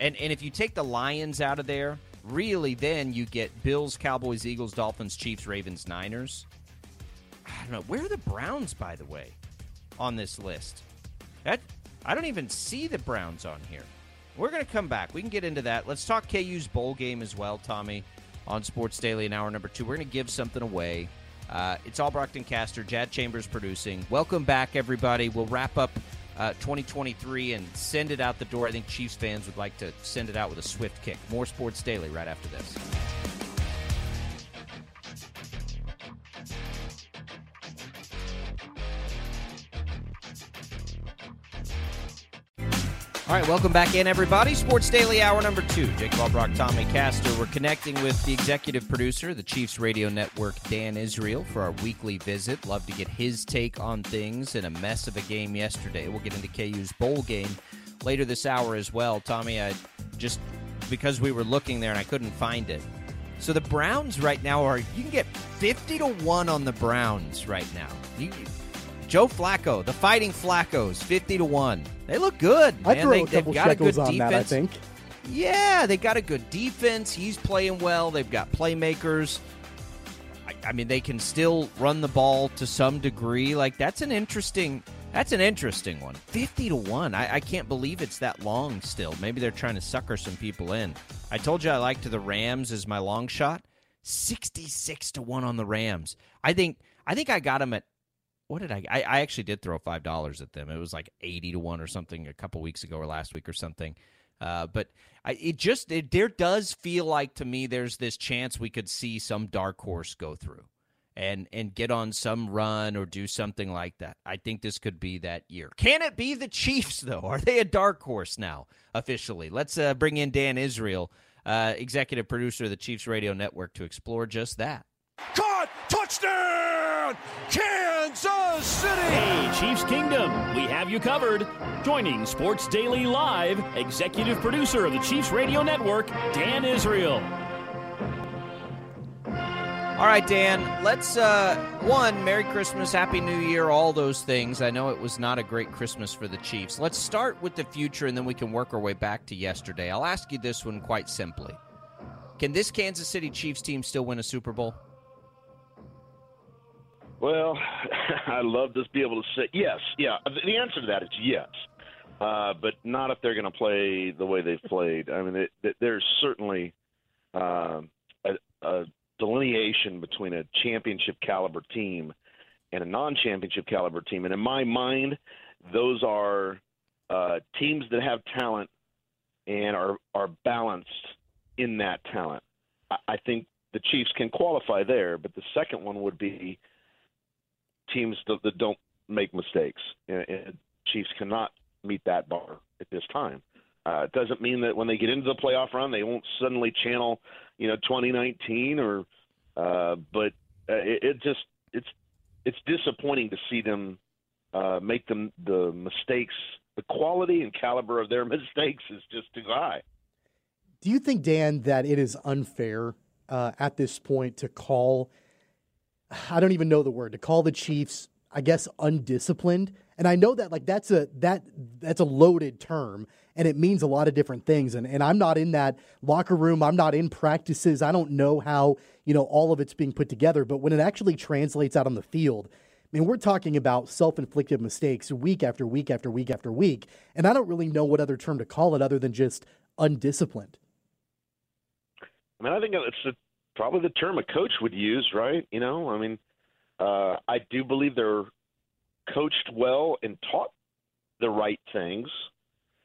And and if you take the Lions out of there, really then you get Bills, Cowboys, Eagles, Dolphins, Chiefs, Ravens, Niners. I don't know. Where are the Browns, by the way, on this list? That I don't even see the Browns on here. We're going to come back. We can get into that. Let's talk KU's bowl game as well, Tommy, on Sports Daily in hour number two. We're going to give something away. Uh, it's all Brockton Castor, Jad Chambers producing. Welcome back, everybody. We'll wrap up uh, 2023 and send it out the door. I think Chiefs fans would like to send it out with a swift kick. More Sports Daily right after this. All right, welcome back in, everybody. Sports Daily Hour number two. Jake Albrock, Tommy Castor. We're connecting with the executive producer, the Chiefs Radio Network, Dan Israel, for our weekly visit. Love to get his take on things in a mess of a game yesterday. We'll get into KU's bowl game later this hour as well. Tommy, I just because we were looking there and I couldn't find it. So the Browns right now are you can get fifty to one on the Browns right now. You, Joe Flacco, the Fighting Flaccos, fifty to one. They look good. I man. they, they've got a good on defense. that. I think. Yeah, they got a good defense. He's playing well. They've got playmakers. I, I mean, they can still run the ball to some degree. Like that's an interesting. That's an interesting one. Fifty to one. I, I can't believe it's that long still. Maybe they're trying to sucker some people in. I told you I liked the Rams as my long shot. Sixty-six to one on the Rams. I think. I think I got them at what did I, I? I actually did throw five dollars at them. It was like eighty to one or something a couple weeks ago or last week or something. Uh, but I, it just it, there does feel like to me there's this chance we could see some dark horse go through and and get on some run or do something like that. I think this could be that year. Can it be the Chiefs though? Are they a dark horse now officially? Let's uh, bring in Dan Israel, uh, executive producer of the Chiefs Radio Network, to explore just that. Caught! Touchdown! City! Hey, Chiefs Kingdom, we have you covered. Joining Sports Daily Live, executive producer of the Chiefs Radio Network, Dan Israel. All right, Dan, let's, uh, one, Merry Christmas, Happy New Year, all those things. I know it was not a great Christmas for the Chiefs. Let's start with the future and then we can work our way back to yesterday. I'll ask you this one quite simply Can this Kansas City Chiefs team still win a Super Bowl? Well, I'd love to be able to say yes. Yeah, the answer to that is yes, uh, but not if they're going to play the way they've played. I mean, it, it, there's certainly um a, a delineation between a championship caliber team and a non-championship caliber team, and in my mind, those are uh, teams that have talent and are are balanced in that talent. I, I think the Chiefs can qualify there, but the second one would be teams that, that don't make mistakes. And, Chiefs cannot meet that bar at this time. Uh, it doesn't mean that when they get into the playoff run, they won't suddenly channel, you know, 2019 or, uh, but uh, it, it just it's it's disappointing to see them uh, make them the mistakes. The quality and caliber of their mistakes is just too high. Do you think, Dan, that it is unfair uh, at this point to call? I don't even know the word to call the Chiefs. I guess undisciplined, and I know that like that's a that that's a loaded term, and it means a lot of different things. And and I'm not in that locker room. I'm not in practices. I don't know how you know all of it's being put together. But when it actually translates out on the field, I mean, we're talking about self-inflicted mistakes week after week after week after week, and I don't really know what other term to call it other than just undisciplined. I mean, I think it's probably the term a coach would use, right? You know, I mean, uh, I do believe they're coached well and taught the right things,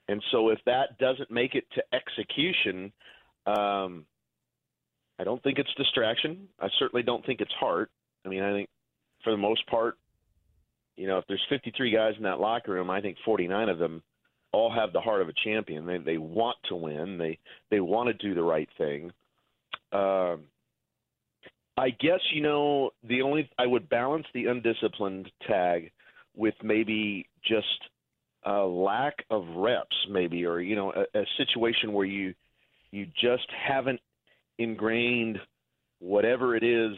and so if that doesn't make it to execution, um, I don't think it's distraction. I certainly don't think it's heart. I mean, I think for the most part, you know, if there's 53 guys in that locker room, I think 49 of them all have the heart of a champion. They they want to win. They they want to do the right thing. Um, I guess you know the only I would balance the undisciplined tag with maybe just a lack of reps, maybe, or you know, a, a situation where you you just haven't ingrained whatever it is,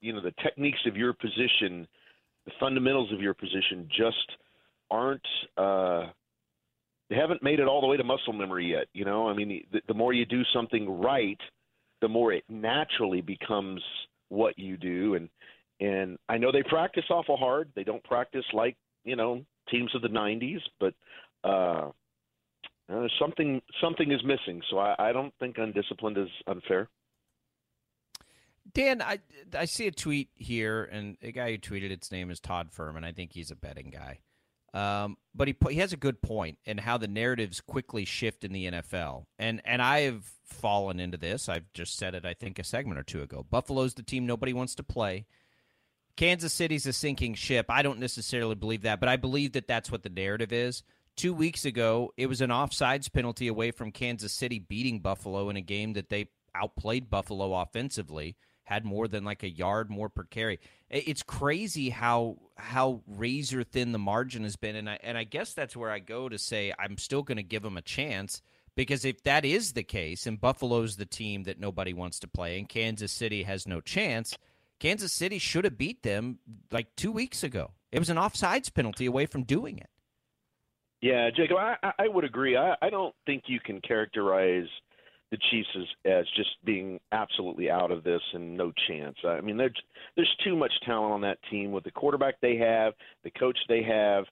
you know, the techniques of your position, the fundamentals of your position just aren't. Uh, they haven't made it all the way to muscle memory yet. You know, I mean, the, the more you do something right, the more it naturally becomes what you do, and And I know they practice awful hard. They don't practice like you know teams of the '90s, but uh, uh, something something is missing. So I, I don't think undisciplined is unfair. Dan, I I see a tweet here, and a guy who tweeted its name is Todd Fuhrman. I think he's a betting guy. Um, but he he has a good point in how the narratives quickly shift in the NFL, and and I have fallen into this. I've just said it. I think a segment or two ago. Buffalo's the team nobody wants to play. Kansas City's a sinking ship. I don't necessarily believe that, but I believe that that's what the narrative is. Two weeks ago, it was an offsides penalty away from Kansas City beating Buffalo in a game that they outplayed Buffalo offensively had more than like a yard more per carry. It's crazy how how razor thin the margin has been, and I and I guess that's where I go to say I'm still going to give them a chance because if that is the case, and Buffalo's the team that nobody wants to play, and Kansas City has no chance, Kansas City should have beat them like two weeks ago. It was an offsides penalty away from doing it. Yeah, Jacob, I, I would agree. I, I don't think you can characterize – the Chiefs as, as just being absolutely out of this and no chance. I mean, there's there's too much talent on that team with the quarterback they have, the coach they have,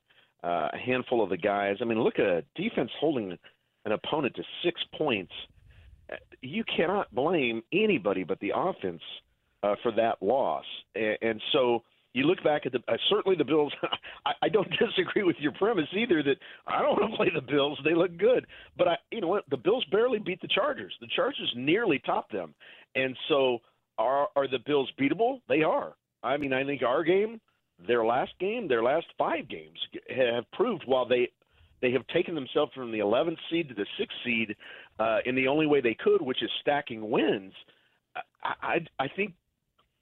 uh, a handful of the guys. I mean, look at a defense holding an opponent to six points. You cannot blame anybody but the offense uh, for that loss, and, and so you look back at the uh, certainly the Bills. I, I don't disagree with your premise either that I don't want to play the Bills. They look good, but I, you know what? The Bills barely beat the Chargers. The Chargers nearly topped them, and so are are the Bills beatable? They are. I mean, I think our game, their last game, their last five games have proved while they they have taken themselves from the 11th seed to the sixth seed uh, in the only way they could, which is stacking wins. I, I, I think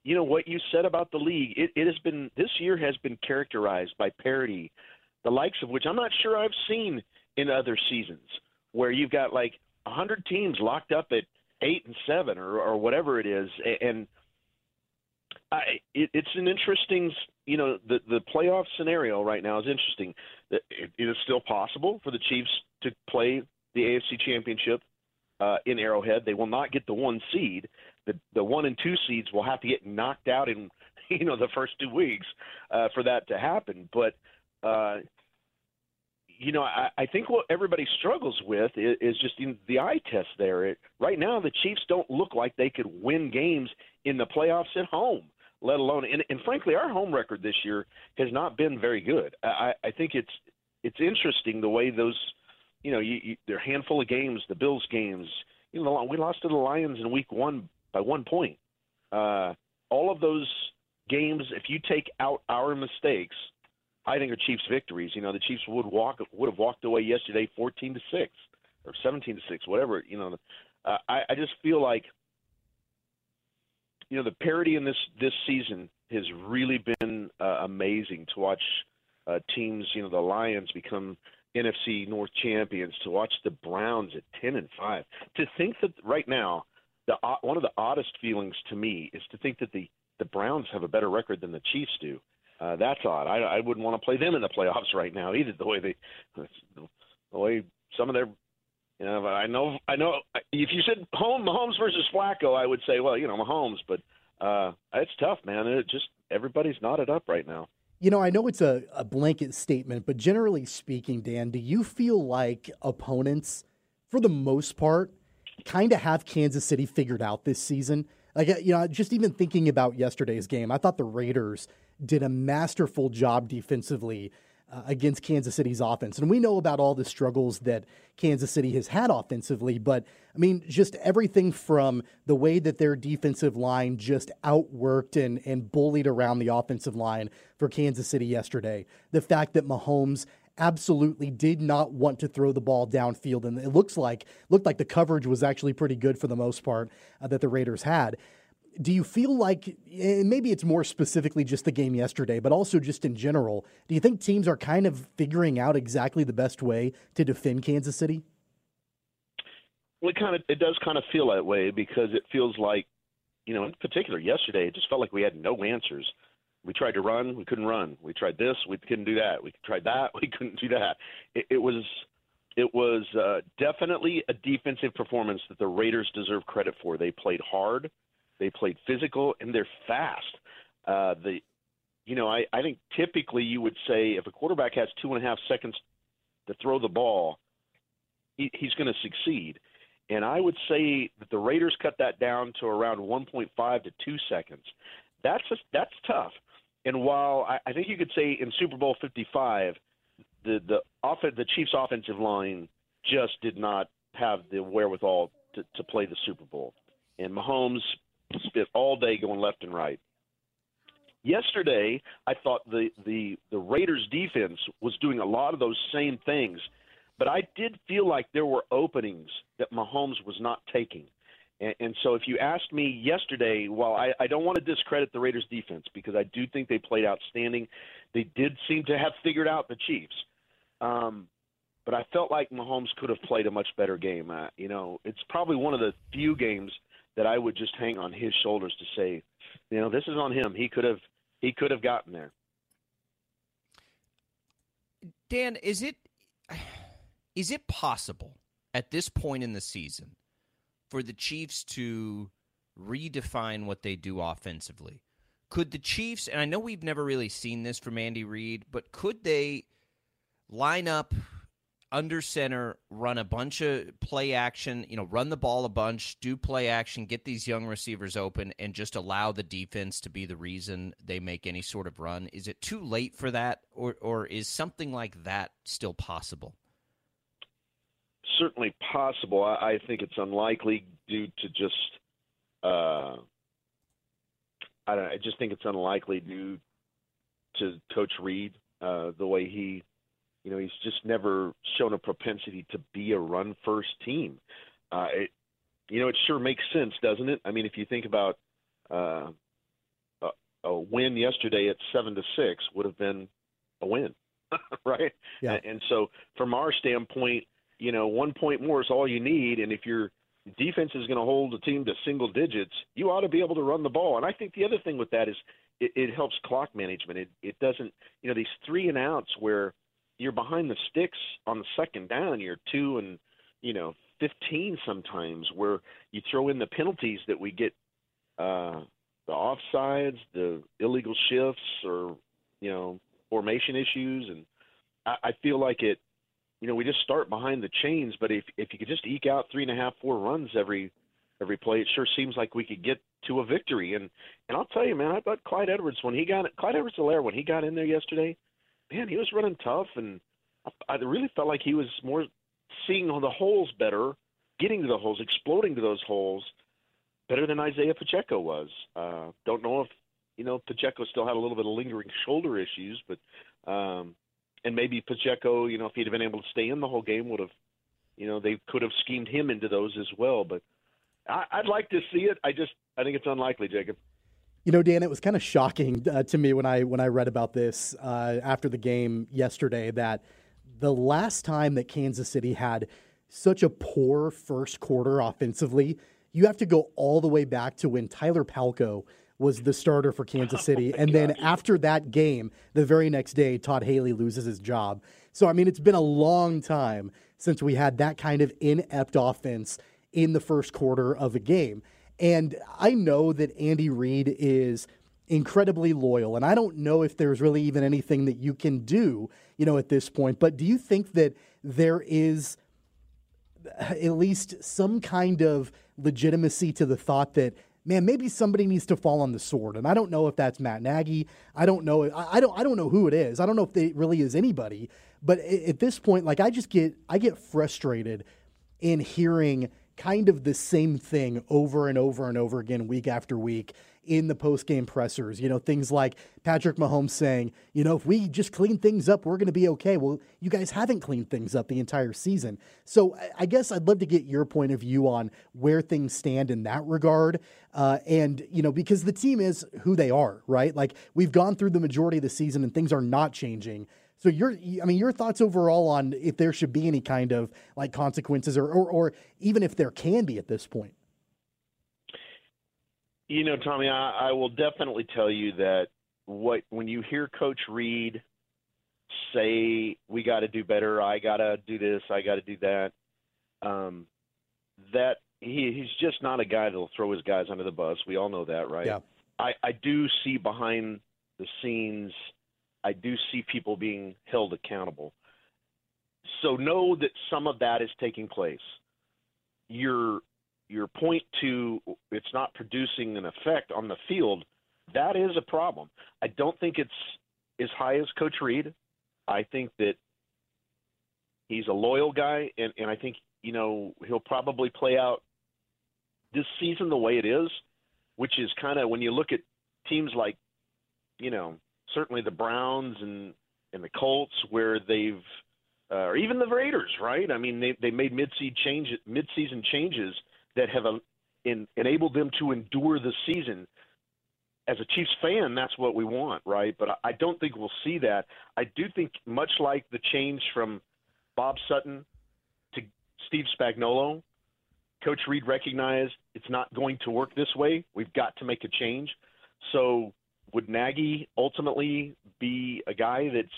you know what you said about the league. It, it has been this year has been characterized by parity, the likes of which I'm not sure I've seen in other seasons, where you've got like hundred teams locked up at eight and seven or, or whatever it is, and I, it, it's an interesting, you know, the the playoff scenario right now is interesting. It is still possible for the Chiefs to play the AFC Championship uh, in Arrowhead. They will not get the one seed. The the one and two seeds will have to get knocked out in you know the first two weeks uh, for that to happen. But uh, you know, I, I think what everybody struggles with is, is just in the eye test. There, it, right now, the Chiefs don't look like they could win games in the playoffs at home. Let alone, and, and frankly, our home record this year has not been very good. I, I think it's it's interesting the way those you know, you, you, there are handful of games, the Bills games. You know, we lost to the Lions in Week One by one point. Uh, all of those games, if you take out our mistakes, I think are Chiefs victories. You know, the Chiefs would walk would have walked away yesterday, fourteen to six or seventeen to six, whatever. You know, uh, I, I just feel like you know the parity in this this season has really been uh, amazing to watch uh, teams. You know, the Lions become NFC North champions, to watch the Browns at ten and five. To think that right now, the one of the oddest feelings to me is to think that the the Browns have a better record than the Chiefs do. Uh, that's odd. I, I wouldn't want to play them in the playoffs right now either. The way they, the way some of their, you know, I know, I know. If you said home Mahomes versus Flacco, I would say, well, you know, Mahomes, but uh, it's tough, man. It just everybody's knotted up right now. You know, I know it's a, a blanket statement, but generally speaking, Dan, do you feel like opponents, for the most part, kind of have Kansas City figured out this season? Like, you know, just even thinking about yesterday's game, I thought the Raiders did a masterful job defensively uh, against Kansas City's offense. And we know about all the struggles that Kansas City has had offensively, but I mean, just everything from the way that their defensive line just outworked and, and bullied around the offensive line for Kansas City yesterday. The fact that Mahomes absolutely did not want to throw the ball downfield and it looks like looked like the coverage was actually pretty good for the most part uh, that the Raiders had do you feel like maybe it's more specifically just the game yesterday, but also just in general? Do you think teams are kind of figuring out exactly the best way to defend Kansas City? Well, it kind of it does kind of feel that way because it feels like, you know, in particular yesterday, it just felt like we had no answers. We tried to run, we couldn't run. We tried this, we couldn't do that. We tried that, we couldn't do that. It, it was it was uh, definitely a defensive performance that the Raiders deserve credit for. They played hard they played physical and they're fast. Uh, the, you know, I, I think typically you would say if a quarterback has two and a half seconds to throw the ball, he, he's going to succeed. And I would say that the Raiders cut that down to around 1.5 to two seconds. That's a, that's tough. And while I, I think you could say in Super Bowl 55, the the off the Chiefs' offensive line just did not have the wherewithal to, to play the Super Bowl, and Mahomes spent all day going left and right. Yesterday, I thought the the the Raiders' defense was doing a lot of those same things, but I did feel like there were openings that Mahomes was not taking. And, and so, if you asked me yesterday, while I, I don't want to discredit the Raiders' defense because I do think they played outstanding, they did seem to have figured out the Chiefs. Um, but I felt like Mahomes could have played a much better game. Uh, you know, it's probably one of the few games that I would just hang on his shoulders to say, you know, this is on him. He could have he could have gotten there. Dan, is it is it possible at this point in the season for the Chiefs to redefine what they do offensively? Could the Chiefs, and I know we've never really seen this from Andy Reid, but could they line up under center, run a bunch of play action, you know, run the ball a bunch, do play action, get these young receivers open, and just allow the defense to be the reason they make any sort of run? Is it too late for that, or, or is something like that still possible? Certainly possible. I, I think it's unlikely due to just. Uh, I, don't, Know, I just think it's unlikely due to Coach Reid uh, the way he you know, he's just never shown a propensity to be a run first team. Uh, it, you know, it sure makes sense, doesn't it? I mean, if you think about uh, a, a win yesterday at seven to six would have been a win, right? Yeah. And, and so, from our standpoint, you know, one point more is all you need, and if your defense is going to hold a team to single digits, you ought to be able to run the ball. And I think the other thing with that is it, it helps clock management. It it doesn't, you know, these three and outs where you're behind the sticks on the second down. You're two and you know fifteen sometimes, where you throw in the penalties that we get, uh, the offsides, the illegal shifts, or you know formation issues, and I, I feel like it. You know, we just start behind the chains, but if if you could just eke out three and a half, four runs every every play, it sure seems like we could get to a victory. And and I'll tell you, man, I thought Clyde Edwards when he got Clyde Edwards-Helaire when he got in there yesterday, man, he was running tough, and I, I really felt like he was more seeing the holes better, getting to the holes, exploding to those holes better than Isaiah Pacheco was. Uh, don't know if you know Pacheco still had a little bit of lingering shoulder issues, but um, and maybe Pacheco, you know, if he'd have been able to stay in the whole game, would have, you know, they could have schemed him into those as well. But I, I'd like to see it. I just I think it's unlikely, Jacob. You know, Dan, it was kind of shocking uh, to me when I when I read about this uh, after the game yesterday that the last time that Kansas City had such a poor first quarter offensively, you have to go all the way back to when Tyler Palko was the starter for Kansas oh City, oh and then after that game, the very next day, Todd Haley loses his job. So I mean, it's been a long time since we had that kind of inept offense in the first quarter of a game. And I know that Andy Reid is incredibly loyal, and I don't know if there's really even anything that you can do, you know, at this point. But do you think that there is at least some kind of legitimacy to the thought that man, maybe somebody needs to fall on the sword. And I don't know if that's Matt Nagy. I don't know. I, I don't. I don't know who it is. I don't know if it really is anybody. But at this point, like I just get, I get frustrated in hearing kind of the same thing over and over and over again, week after week in the post game pressers. You know, things like Patrick Mahomes saying, you know, if we just clean things up, we're going to be okay. Well, you guys haven't cleaned things up the entire season. So I guess I'd love to get your point of view on where things stand in that regard. Uh, and, you know, because the team is who they are, right? Like we've gone through the majority of the season and things are not changing. So your, I mean, your thoughts overall on if there should be any kind of like consequences, or, or, or even if there can be at this point. You know, Tommy, I, I will definitely tell you that what when you hear Coach Reid say we got to do better, I got to do this, I got to do that, um, that he he's just not a guy that'll throw his guys under the bus. We all know that, right? Yeah. I, I do see behind the scenes, I do see people being held accountable. So know that some of that is taking place. Your your point to it's not producing an effect on the field, that is a problem. I don't think it's as high as Coach Reid. I think that he's a loyal guy, and, and I think you know he'll probably play out this season the way it is, which is kind of when you look at teams like, you know, certainly the Browns and and the Colts, where they've uh, or even the Raiders, right? I mean, they they made mid-season change mid-season changes that have in, enabled them to endure the season. As a Chiefs fan, that's what we want, right? But I, don't think we'll see that. I do think, much like the change from Bob Sutton to Steve Spagnuolo, Coach Reid recognized it's not going to work this way. We've got to make a change. So, would Nagy ultimately be a guy that's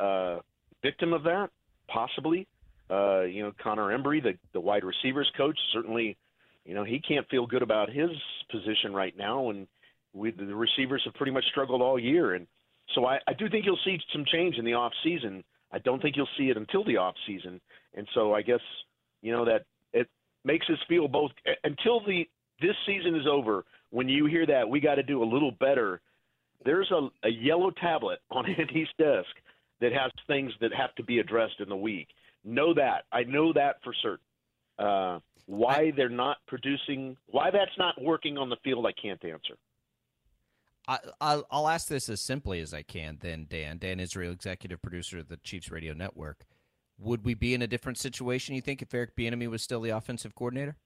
a uh, victim of that? Possibly. Uh, you know, Connor Embree, the, the wide receivers coach, certainly, you know, he can't feel good about his position right now. And we, the receivers have pretty much struggled all year. And so I, I do think you'll see some change in the off season. I don't think you'll see it until the off season. And so I guess, you know, that it makes us feel both until the this season is over. When you hear that we got to do a little better, there's a, a yellow tablet on Andy's desk that has things that have to be addressed in the week. Know that. I know that for certain. Uh, why they're not producing, why that's not working on the field, I can't answer. I, I'll, I'll ask this as simply as I can. Then Dan, Dan Israel, executive producer of the Chiefs Radio Network. Would we be in a different situation? You think if Eric Bieniemy was still the offensive coordinator?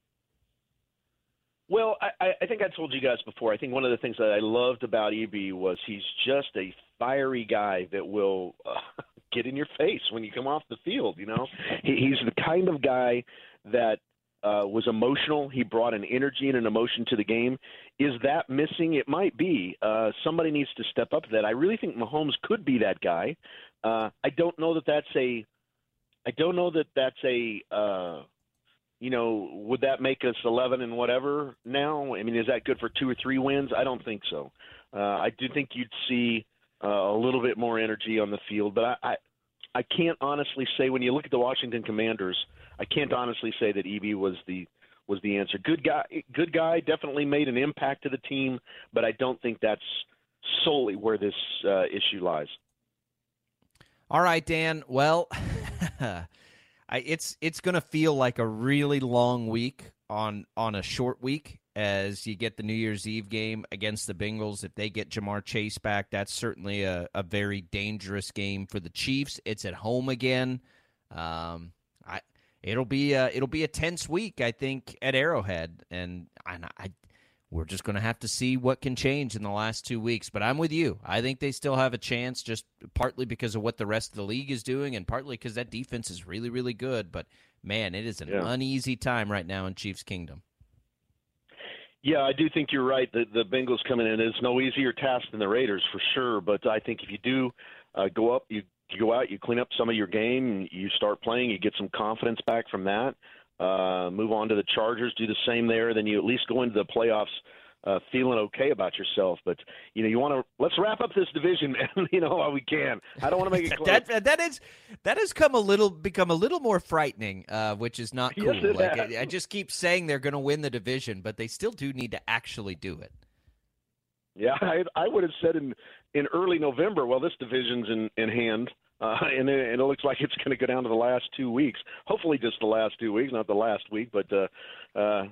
Well, I, I think I told you guys before. I think one of the things that I loved about EB was he's just a fiery guy that will uh, get in your face when you come off the field. You know, he, he's the kind of guy that uh, was emotional. He brought an energy and an emotion to the game. Is that missing? It might be. Uh, somebody needs to step up to that. I really think Mahomes could be that guy. Uh, I don't know that that's a. I don't know that that's a. Uh, you know, would that make us 11 and whatever now? I mean, is that good for two or three wins? I don't think so. Uh, I do think you'd see uh, a little bit more energy on the field, but I, I, I can't honestly say when you look at the Washington Commanders, I can't honestly say that EB was the was the answer. Good guy, good guy, definitely made an impact to the team, but I don't think that's solely where this uh, issue lies. All right, Dan. Well. I, it's it's going to feel like a really long week on on a short week as you get the New Year's Eve game against the Bengals. If they get Ja'Marr Chase back, that's certainly a, a very dangerous game for the Chiefs. It's at home again. Um, I it'll be a, it'll be a tense week, I think, at Arrowhead, and I, I we're just going to have to see what can change in the last two weeks. But I'm with you. I think they still have a chance, just partly because of what the rest of the league is doing, and partly because that defense is really, really good. But man, it is an yeah. uneasy time right now in Chiefs Kingdom. Yeah, I do think you're right. The the Bengals coming in is no easier task than the Raiders for sure. But I think if you do uh, go up, you, you go out, you clean up some of your game, you start playing, you get some confidence back from that uh, move on to the Chargers, do the same there. Then you at least go into the playoffs uh, feeling okay about yourself. But you know, you want to let's wrap up this division, man. you know while we can. I don't want to make it close. that that is that has come a little become a little more frightening, uh, which is not cool. Yes, like I, I, just keep saying they're going to win the division, but they still do need to actually do it. Yeah, I, I would have said in in early November. Well, this division's in in hand uh, and, it, and it looks like it's going to go down to the last two weeks. Hopefully, just the last two weeks, not the last week. But uh, uh,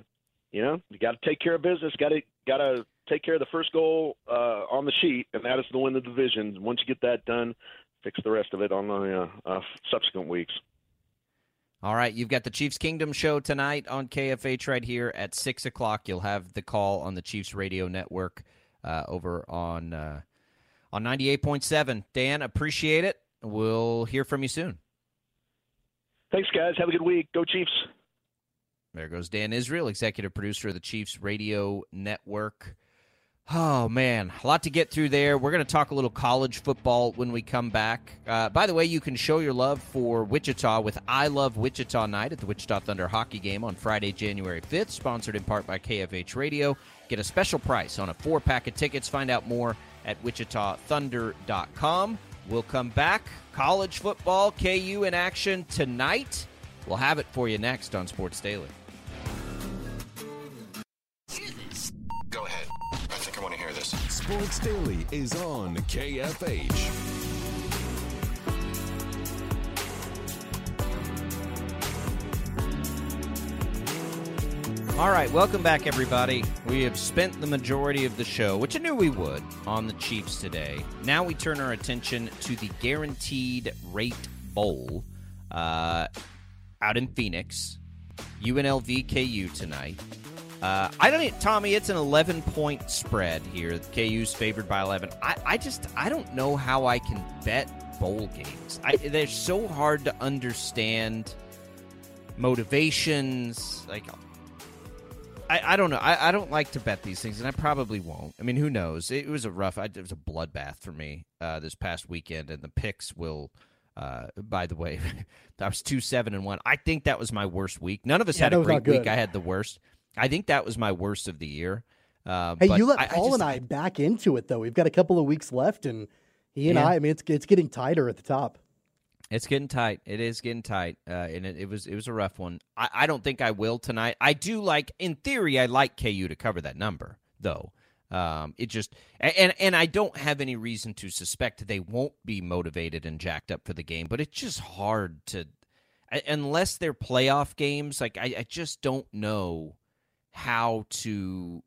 you know, you got to take care of business. Got to got to take care of the first goal uh, on the sheet, and that is to win the division. Once you get that done, fix the rest of it on the uh, uh, subsequent weeks. All right, you've got the Chiefs Kingdom show tonight on KFH right here at six o'clock. You'll have the call on the Chiefs Radio Network uh, over on uh, on ninety eight point seven. Dan, appreciate it. We'll hear from you soon. Thanks, guys. Have a good week. Go Chiefs. There goes Dan Israel, executive producer of the Chiefs Radio Network. Oh man, a lot to get through there. We're going to talk a little college football when we come back. Uh, by the way, you can show your love for Wichita with I Love Wichita Night at the Wichita Thunder hockey game on Friday, January 5th, sponsored in part by KFH Radio. Get a special price on a four pack of tickets. Find out more at wichitathunder.com. We'll come back. College football, KU in action tonight. We'll have it for you next on Sports Daily. Sports Daily is on KFH. All right, welcome back, everybody. We have spent the majority of the show, which I knew we would, on the Chiefs today. Now we turn our attention to the Guaranteed Rate Bowl uh, out in Phoenix. UNLV KU tonight. Uh, I don't, Tommy. It's an 11 point spread here. KU's favored by 11. I, I just, I don't know how I can bet bowl games. I, they're so hard to understand motivations. Like, I, I don't know. I, I don't like to bet these things, and I probably won't. I mean, who knows? It, was a rough. It was a bloodbath for me uh, this past weekend, and the picks will. Uh, by the way, I was two seven and one. I think that was my worst week. None of us Yeah, had a great week. I had the worst. I think that was my worst of the year. Uh, Hey, but you let I, Paul I just, and I back into it though. We've got a couple of weeks left, and he and Yeah. I. I mean, it's it's getting tighter at the top. It's getting tight. It is getting tight, uh, and it, it was it was a rough one. I, I don't think I will tonight. I do like, in theory, I like KU to cover that number, though. Um, it just and and I don't have any reason to suspect they won't be motivated and jacked up for the game, but it's just hard to unless they're playoff games. Like I, I just don't know how to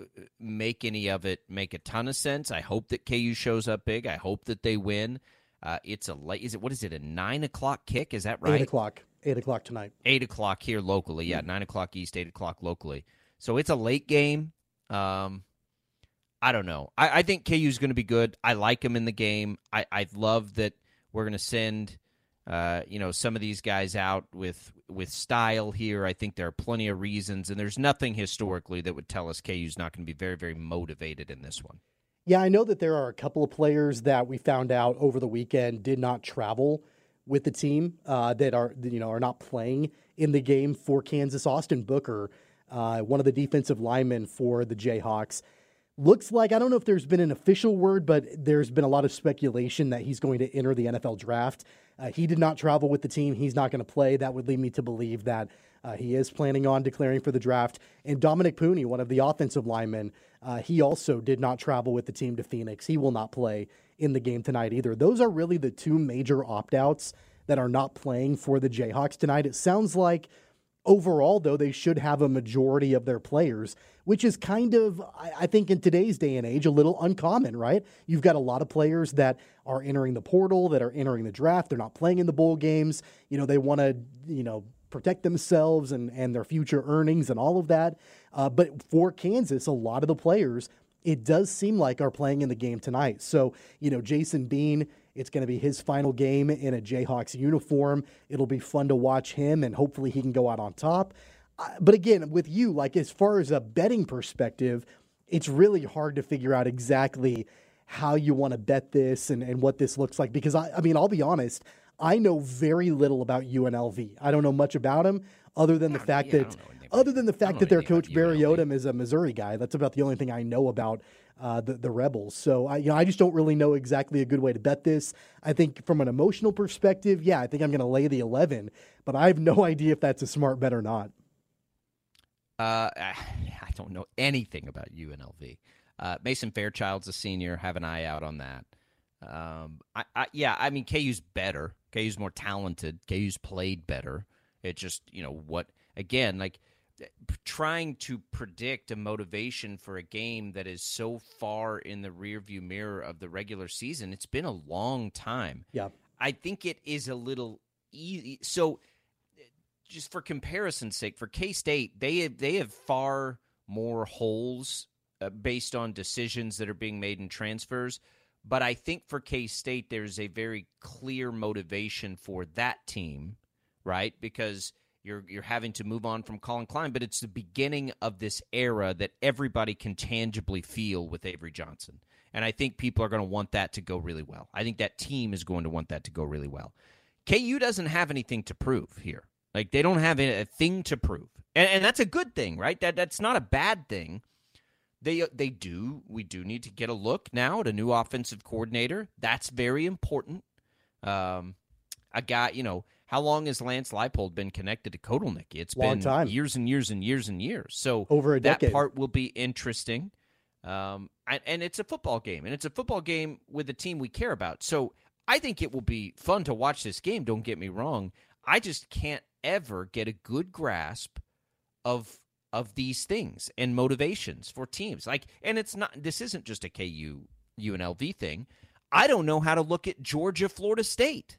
uh, make any of it make a ton of sense. I hope that KU shows up big. I hope that they win. Uh, it's a late. Is it what is it? A nine o'clock kick? Is that right? Eight o'clock. Eight o'clock tonight. eight o'clock here locally. Yeah, nine o'clock east, eight o'clock locally. So it's a late game. Um, I don't know. I, I think KU's going to be good. I like him in the game. I, I love that we're going to send, uh, you know, some of these guys out with with style here. I think there are plenty of reasons, and there's nothing historically that would tell us KU's not going to be very, very motivated in this one. Yeah, I know that there are a couple of players that we found out over the weekend did not travel with the team uh, that are you know are not playing in the game for Kansas. Austin Booker, uh, one of the defensive linemen for the Jayhawks, looks like I don't know if there's been an official word, but there's been a lot of speculation that he's going to enter the NFL draft. Uh, he did not travel with the team. He's not going to play. That would lead me to believe that uh, he is planning on declaring for the draft. And Dominick Puni, one of the offensive linemen, uh, he also did not travel with the team to Phoenix. He will not play in the game tonight either. Those are really the two major opt outs that are not playing for the Jayhawks tonight. It sounds like overall, though, they should have a majority of their players, which is kind of, I think, in today's day and age, a little uncommon, right? You've got a lot of players that are entering the portal, that are entering the draft. They're not playing in the bowl games. You know, they want to, you know, protect themselves and, and their future earnings and all of that. Uh, but for Kansas, a lot of the players, it does seem like are playing in the game tonight. So, you know, Jason Bean, it's going to be his final game in a Jayhawks uniform. It'll be fun to watch him, and hopefully he can go out on top. Uh, but again, with you, like as far as a betting perspective, it's really hard to figure out exactly how you want to bet this and, and what this looks like. Because I, I mean, I'll be honest, I know very little about UNLV. I don't know much about him other than the fact yeah, that don't know anything other than the fact that their coach Barry. Odom is a Missouri guy. That's about the only thing I know about uh, the the Rebels. So I, you know, I just don't really know exactly a good way to bet this. I think from an emotional perspective, yeah, I think I'm going to lay the 11, but I have no idea if that's a smart bet or not. Uh, I don't know anything about UNLV. Uh, Mason Fairchild's a senior. Have an eye out on that. Um, I, I, yeah, I mean KU's better. KU's more talented. KU's played better. It just you know what again like trying to predict a motivation for a game that is so far in the rearview mirror of the regular season. It's been a long time. Yeah. I think it is a little easy. So, just for comparison's sake, for K State, they have, they have far more holes uh, based on decisions that are being made in transfers. But I think for K State, there's a very clear motivation for that team, right? Because You're you're having to move on from Collin Klein, but it's the beginning of this era that everybody can tangibly feel with Avery Johnson. And I think people are going to want that to go really well. I think that team is going to want that to go really well. KU doesn't have anything to prove here. Like they don't have a thing to prove, and, and that's a good thing, right? That that's not a bad thing. They they do we do need to get a look now at a new offensive coordinator. That's very important. Um, a guy, you know, how long has Lance Leipold been connected to Kotelnicki? It's Long been time. years and years and years and years. So Over a that part will be interesting. Um, and, and it's a football game, and it's a football game with a team we care about. So I think it will be fun to watch this game. Don't get me wrong. I just can't ever get a good grasp of of these things and motivations for teams. Like, and it's not. This isn't just a KU UNLV thing. I don't know how to look at Georgia Florida State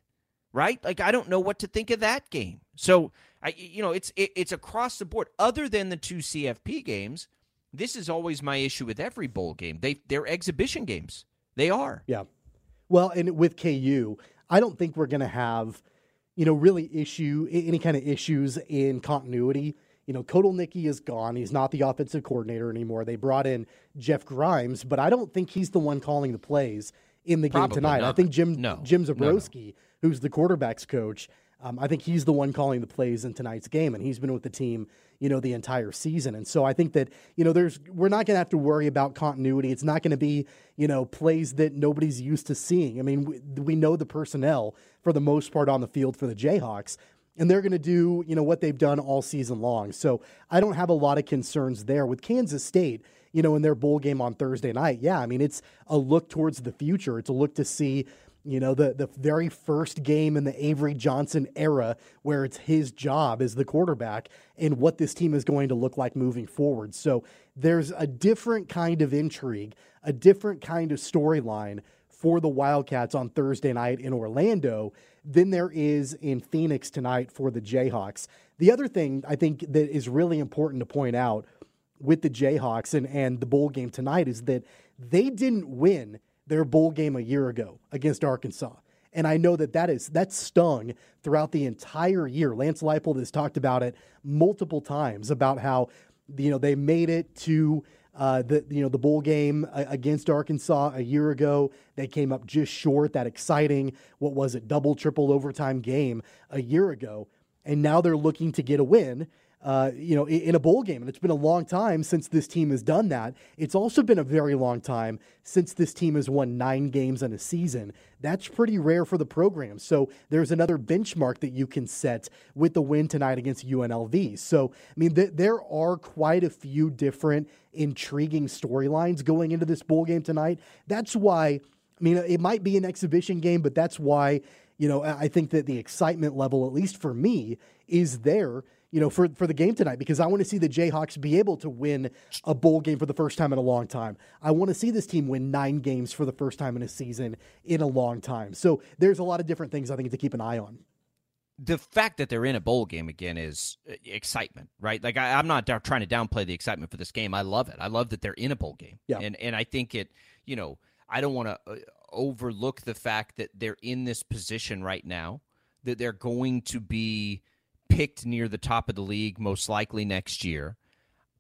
right? Like I don't know what to think of that game. So I, you know, it's it, it's across the board. Other than the two CFP games, this is always my issue with every bowl game. They they're exhibition games. They are. Yeah. Well, and with KU, I don't think we're going to have, you know, really issue any kind of issues in continuity. You know, Kotelnicki is gone. He's not the offensive coordinator anymore. They brought in Jeff Grimes, but I don't think he's the one calling the plays in the game Probably tonight. I think Jim No. Jim No, no. Who's the quarterbacks coach, um, I think he's the one calling the plays in tonight's game, and he's been with the team, you know, the entire season. And so I think that you know, there's we're not going to have to worry about continuity. It's not going to be you know plays that nobody's used to seeing. I mean, we, we know the personnel for the most part on the field for the Jayhawks. And they're going to do, you know, what they've done all season long. So I don't have a lot of concerns there with Kansas State you know, in their bowl game on Thursday night. Yeah, I mean, it's a look towards the future. It's a look to see, you know, the the very first game in the Avery Johnson era where it's his job as the quarterback and what this team is going to look like moving forward. So there's a different kind of intrigue, a different kind of storyline for the Wildcats on Thursday night in Orlando than there is in Phoenix tonight for the Jayhawks. The other thing I think that is really important to point out with the Jayhawks and, and the bowl game tonight is that they didn't win their bowl game a year ago against Arkansas. And I know that that is that stung throughout the entire year. Lance Leipold has talked about it multiple times about how you know they made it to uh, the you know the bowl game uh, against Arkansas a year ago. They came up just short that exciting what was it double triple overtime game a year ago, and now they're looking to get a win uh, you know, in, a bowl game. And it's been a long time since this team has done that. It's also been a very long time since this team has won nine games in a season. That's pretty rare for the program. So there's another benchmark that you can set with the win tonight against UNLV. So, I mean, th- there are quite a few different intriguing storylines going into this bowl game tonight. That's why, I mean, it might be an exhibition game, but that's why, you know, I think that the excitement level, at least for me, is there you know, for, for the game tonight because I want to see the Jayhawks be able to win a bowl game for the first time in a long time. I want to see this team win nine games for the first time in a season in a long time. So there's a lot of different things I think to keep an eye on. the fact that they're in a bowl game again is uh, excitement, right? Like I, I'm not trying to downplay the excitement for this game. I love it. I love that they're in a bowl game. Yeah. And and I think it, you know, I don't want to uh, overlook the fact that they're in this position right now that they're going to be picked near the top of the league most likely next year.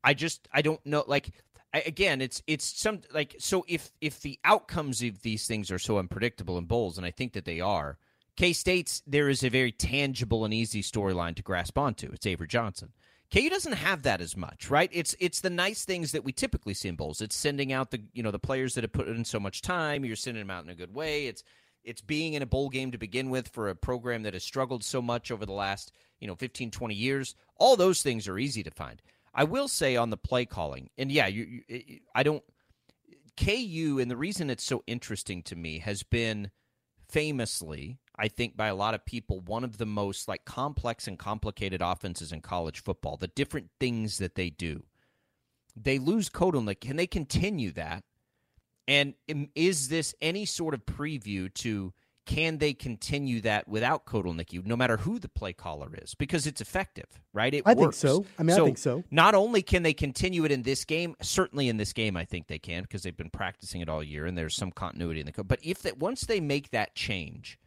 I just I don't know like I, again it's it's some like so if if the outcomes of these things are so unpredictable in bowls and I think that they are K State's there is a very tangible and easy storyline to grasp onto. It's Avery Johnson. KU doesn't have that as much, right? It's it's the nice things that we typically see in bowls. It's sending out the you know the players that have put in so much time. You're sending them out in a good way. It's it's being in a bowl game to begin with for a program that has struggled so much over the last you know 15 20 years all those things are easy to find i will say on the play calling and yeah you, you i don't ku and the reason it's so interesting to me has been famously i think by a lot of people one of the most like complex and complicated offenses in college football the different things that they do they lose Kotelnik. Can they continue that? And um, is this any sort of preview to can they continue that without Kotelnicki, no matter who the play caller is? Because it's effective, right? It works. I think so. I mean, I think so. Not only can they continue it in this game, certainly in this game, I think they can because they've been practicing it all year, and there's some continuity in the code. But if that once they make that change,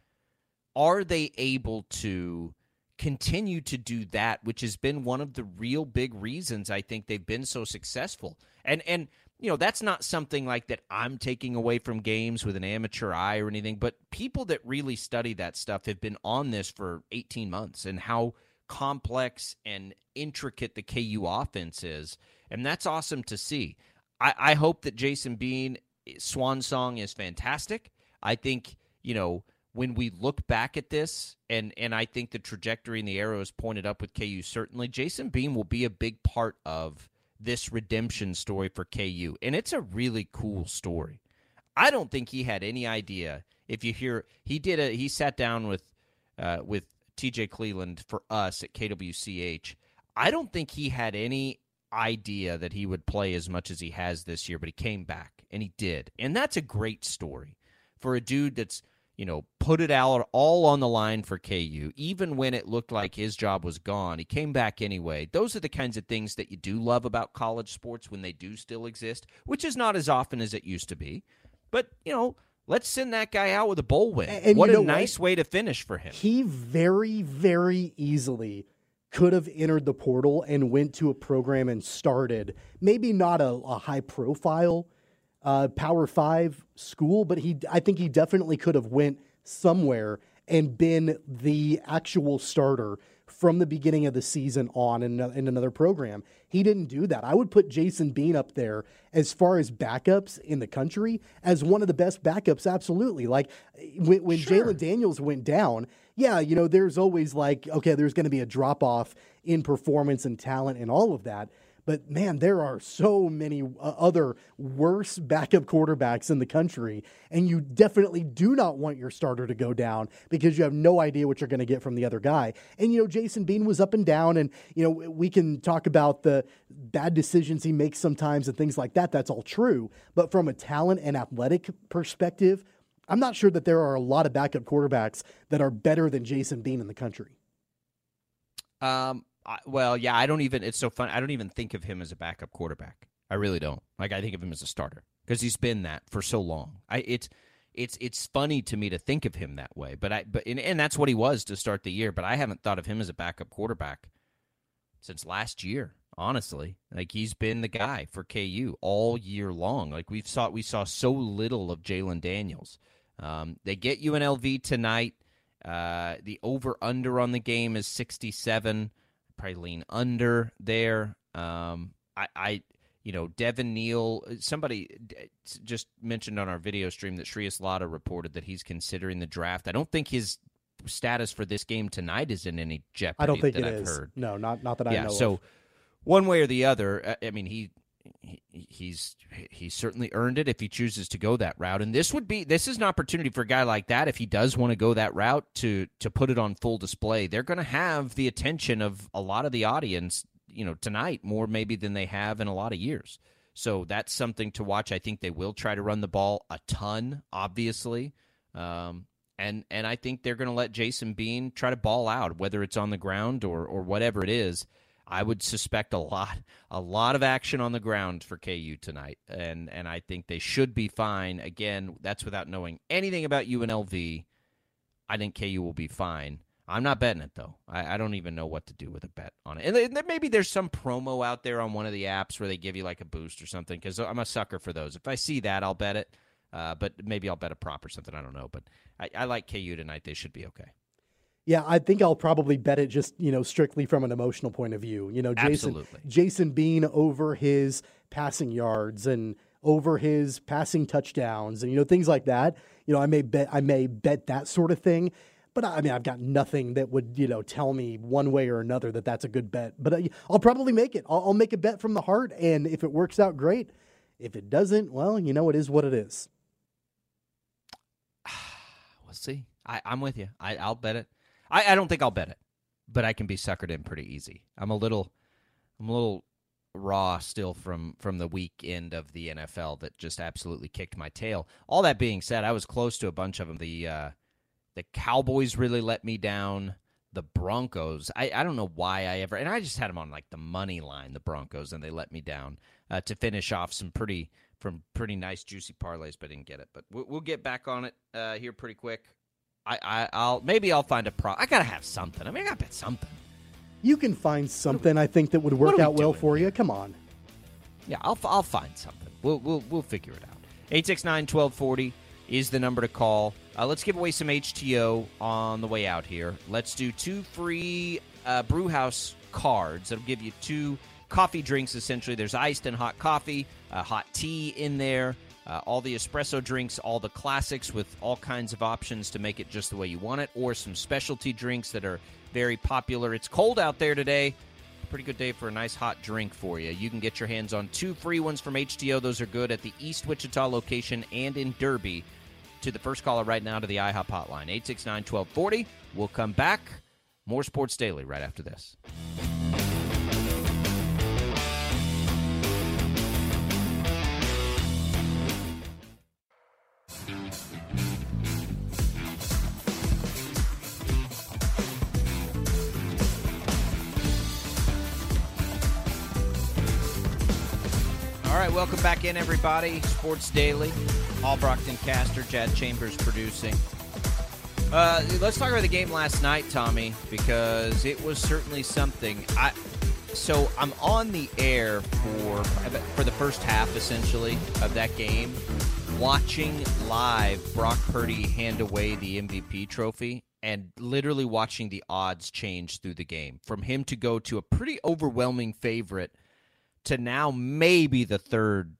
are they able to continue to do that, which has been one of the real big reasons I think they've been so successful. And and you know, that's not something like that I'm taking away from games with an amateur eye or anything, but people that really study that stuff have been on this for 18 months and how complex and intricate the KU offense is. And that's awesome to see. I, I hope that Jason Bean swan song is fantastic. I think, you know, when we look back at this, and and I think the trajectory and the arrow is pointed up with KU. Certainly, Jason Bean will be a big part of this redemption story for KU, and it's a really cool story. I don't think he had any idea. If you hear, he did a he sat down with uh, with TJ Cleveland for us at KWCH. I don't think he had any idea that he would play as much as he has this year, but he came back and he did, and that's a great story for a dude that's you know, put it out all on the line for KU, even when it looked like his job was gone. He came back anyway. Those are the kinds of things that you do love about college sports when they do still exist, which is not as often as it used to be. But, you know, let's send that guy out with a bowl win. And what a nice what? way to finish for him. He very, very easily could have entered the portal and went to a program and started, maybe not a, a high profile uh, Power Five school, but he I think he definitely could have went somewhere and been the actual starter from the beginning of the season on in, in, another program. He didn't do that. I would put Jason Bean up there as far as backups in the country as one of the best backups, absolutely. Like when, when sure. Jalon Daniels went down, yeah, you know, there's always like, okay, there's going to be a drop off in performance and talent and all of that. But man, there are so many uh, other worse backup quarterbacks in the country. And you definitely do not want your starter to go down because you have no idea what you're going to get from the other guy. And, you know, Jason Bean was up and down. And, you know, we can talk about the bad decisions he makes sometimes and things like that. That's all true. But from a talent and athletic perspective, I'm not sure that there are a lot of backup quarterbacks that are better than Jason Bean in the country. Um, well, yeah, I don't even. It's so fun. I don't even think of him as a backup quarterback. I really don't. Like I think of him as a starter because he's been that for so long. I it's it's it's funny to me to think of him that way. But I but and, and that's what he was to start the year. But I haven't thought of him as a backup quarterback since last year. Honestly, like he's been the guy for KU all year long. Like we've saw we saw so little of Jalon Daniels. Um, they get UNLV tonight. Uh, the over under on the game is sixty seven probably lean under there. Um, I, I, you know, Devin Neal. Somebody just mentioned on our video stream that Shreyas Laddha reported that he's considering the draft. I don't think his status for this game tonight is in any jeopardy. I don't think it I've is. Heard. No, not not that I yeah, know. So of. one way or the other, uh, I mean, he he, he's he's certainly earned it if he chooses to go that route. And this would be this is an opportunity for a guy like that if he does want to go that route to to put it on full display. They're going to have the attention of a lot of the audience, you know, tonight more maybe than they have in a lot of years. So that's something to watch. I think they will try to run the ball a ton, obviously. Um, and and I think they're going to let Jason Bean try to ball out, whether it's on the ground or or whatever it is. I would suspect a lot, a lot of action on the ground for KU tonight, and and I think they should be fine. Again, that's without knowing anything about UNLV. I think KU will be fine. I'm not betting it though. I, I don't even know what to do with a bet on it. And maybe there's some promo out there on one of the apps where they give you like a boost or something. Because I'm a sucker for those. If I see that, I'll bet it. Uh, but maybe I'll bet a prop or something. I don't know. But I, I like KU tonight. They should be okay. Yeah, I think I'll probably bet it just, you know, strictly from an emotional point of view. You know, Jason Absolutely. Jason Bean over his passing yards and over his passing touchdowns and you know things like that. You know, I may bet I may bet that sort of thing. But I mean, I've got nothing that would, you know, tell me one way or another that that's a good bet. But uh, I'll probably make it. I'll, I'll make a bet from the heart, and if it works out, great. If it doesn't, well, you know, it is what it is. we'll see. I, I'm with you. I, I'll bet it. I, I don't think I'll bet it, but I can be suckered in pretty easy. I'm a little, I'm a little raw still from from the weekend of the NFL that just absolutely kicked my tail. All that being said, I was close to a bunch of them. The uh, the Cowboys really let me down. The Broncos, I, I don't know why I ever, and I just had them on like the money line, the Broncos, and they let me down uh, to finish off some pretty from pretty nice juicy parlays, but didn't get it. But we'll, we'll get back on it uh, here pretty quick. I, I I'll maybe I'll find a pro. I gotta have something. I mean, I gotta bet something. You can find something I think that would work out well for you. Come on. Yeah, I'll I'll find something. We'll we'll we'll figure it out. 869-1240 is the number to call. Uh, let's give away some HTO on the way out here. Let's do two free uh, Brewhouse cards. That'll give you two coffee drinks. Essentially, there's iced and hot coffee, uh, hot tea in there. Uh, all the espresso drinks, all the classics with all kinds of options to make it just the way you want it, or some specialty drinks that are very popular. It's cold out there today. Pretty good day for a nice hot drink for you. You can get your hands on two free ones from HTO. Those are good at the East Wichita location and in Derby. To the first caller right now to the IHOP hotline, 869 1240. We'll come back. More Sports Daily right after this. Welcome back in, everybody. Sports Daily. Paul Brockton Castor, Chad Chambers producing. Uh, let's talk about the game last night, Tommy, because it was certainly something. I so I'm on the air for for the first half, essentially, of that game, watching live Brock Purdy hand away the MVP trophy, and literally watching the odds change through the game from him to go to a pretty overwhelming favorite to now maybe the third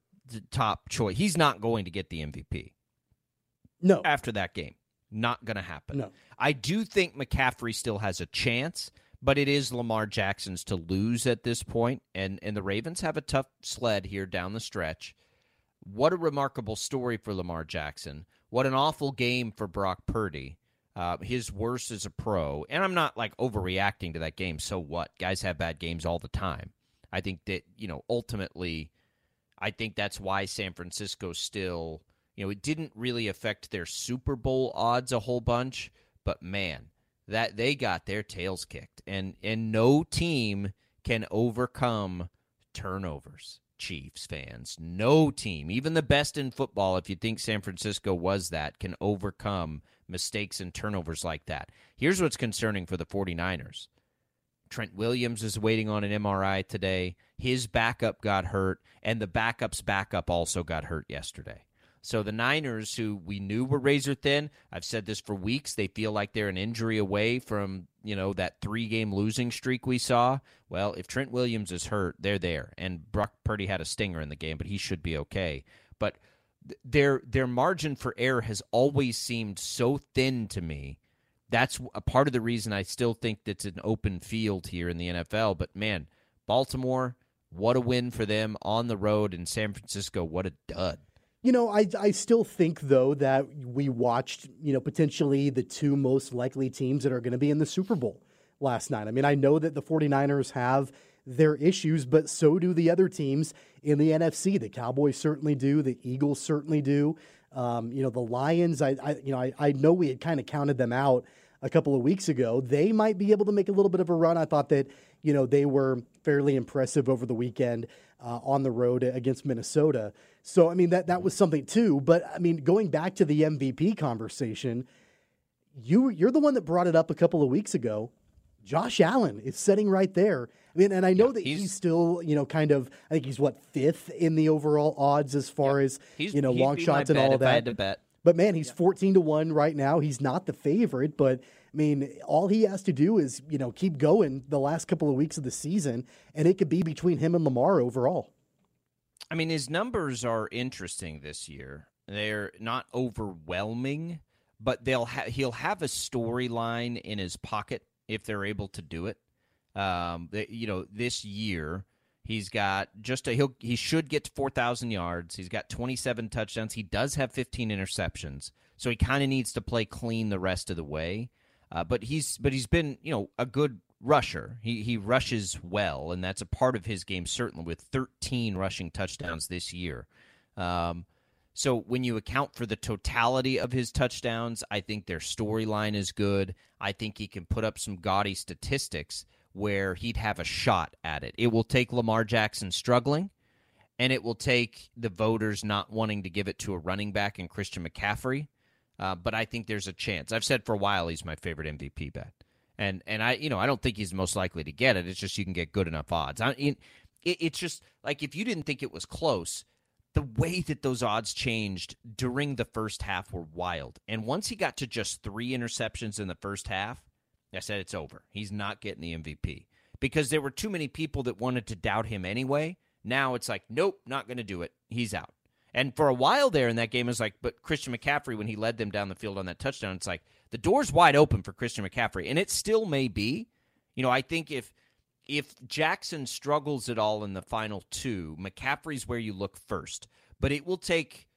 top choice. He's not going to get the MVP No. after that game. Not going to happen. No. I do think McCaffrey still has a chance, but it is Lamar Jackson's to lose at this point, and and the Ravens have a tough sled here down the stretch. What a remarkable story for Lamar Jackson. What an awful game for Brock Purdy. Uh, his worst as a pro, and I'm not like overreacting to that game. So what? Guys have bad games all the time. I think that you know ultimately, I think that's why San Francisco still you know, it didn't really affect their Super Bowl odds a whole bunch, but man, that they got their tails kicked. And and no team can overcome turnovers. Chiefs fans, no team, even the best in football, if you think San Francisco was that, can overcome mistakes and turnovers like that. Here's what's concerning for the 49ers. Trent Williams is waiting on an MRI today. His backup got hurt, and the backup's backup also got hurt yesterday. So the Niners, who we knew were razor thin, I've said this for weeks, they feel like they're an injury away from, you know, that three game losing streak we saw. Well, if Trent Williams is hurt, they're there. And Brock Purdy had a stinger in the game, but he should be okay. But their their margin for error has always seemed so thin to me. That's a part of the reason I still think that's an open field here in the NFL. But man, Baltimore, what a win for them on the road in San Francisco. What a dud. You know, I, I still think, though, that we watched, you know, potentially the two most likely teams that are going to be in the Super Bowl last night. I mean, I know that the 49ers have their issues, but so do the other teams in the NFC. The Cowboys certainly do. The Eagles certainly do. Um, you know, the Lions, I, I you know, I, I know we had kind of counted them out a couple of weeks ago. They might be able to make a little bit of a run. I thought that, you know, they were fairly impressive over the weekend uh, on the road against Minnesota. So, I mean, that, that was something too. But, I mean, going back to the MVP conversation, you, you're the one that brought it up a couple of weeks ago. Josh Allen is sitting right there. I mean, and I know Yeah, that he's, he's- still, you know, kind of. I think he's what fifth in the overall odds as far as you know long shots and all of I had that. to bet. But man, he's fourteen to one right now. He's not the favorite, but I mean, all he has to do is you know keep going the last couple of weeks of the season, and it could be between him and Lamar overall. I mean, his numbers are interesting this year. They're not overwhelming, but they'll ha- he'll have a storyline in his pocket if they're able to do it. Um, they- you know, this year he's got just a he'll he should get to four thousand yards. He's got twenty seven touchdowns. He does have fifteen interceptions, so he kind of needs to play clean the rest of the way. Uh, but he's but he's been you know a good rusher. He he rushes well, and that's a part of his game certainly with 13 rushing touchdowns this year. Um, so when you account for the totality of his touchdowns, I think their storyline is good. I think he can put up some gaudy statistics where he'd have a shot at it. It will take Lamar Jackson struggling, and it will take the voters not wanting to give it to a running back and Christian McCaffrey. uh, but I think there's a chance. I've said for a while he's my favorite MVP bet, and and I you know I don't think he's most likely to get it. It's just you can get good enough odds. I, it, it's just like if you didn't think it was close, the way that those odds changed during the first half were wild. And once he got to just three interceptions in the first half, I said it's over. He's not getting the MVP because there were too many people that wanted to doubt him anyway. Now it's like, nope, not going to do it. He's out. And for a while there in that game, it was like, but Christian McCaffrey, when he led them down the field on that touchdown, it's like the door's wide open for Christian McCaffrey. And it still may be. You know, I think if if Jackson struggles at all in the final two, McCaffrey's where you look first. But it will take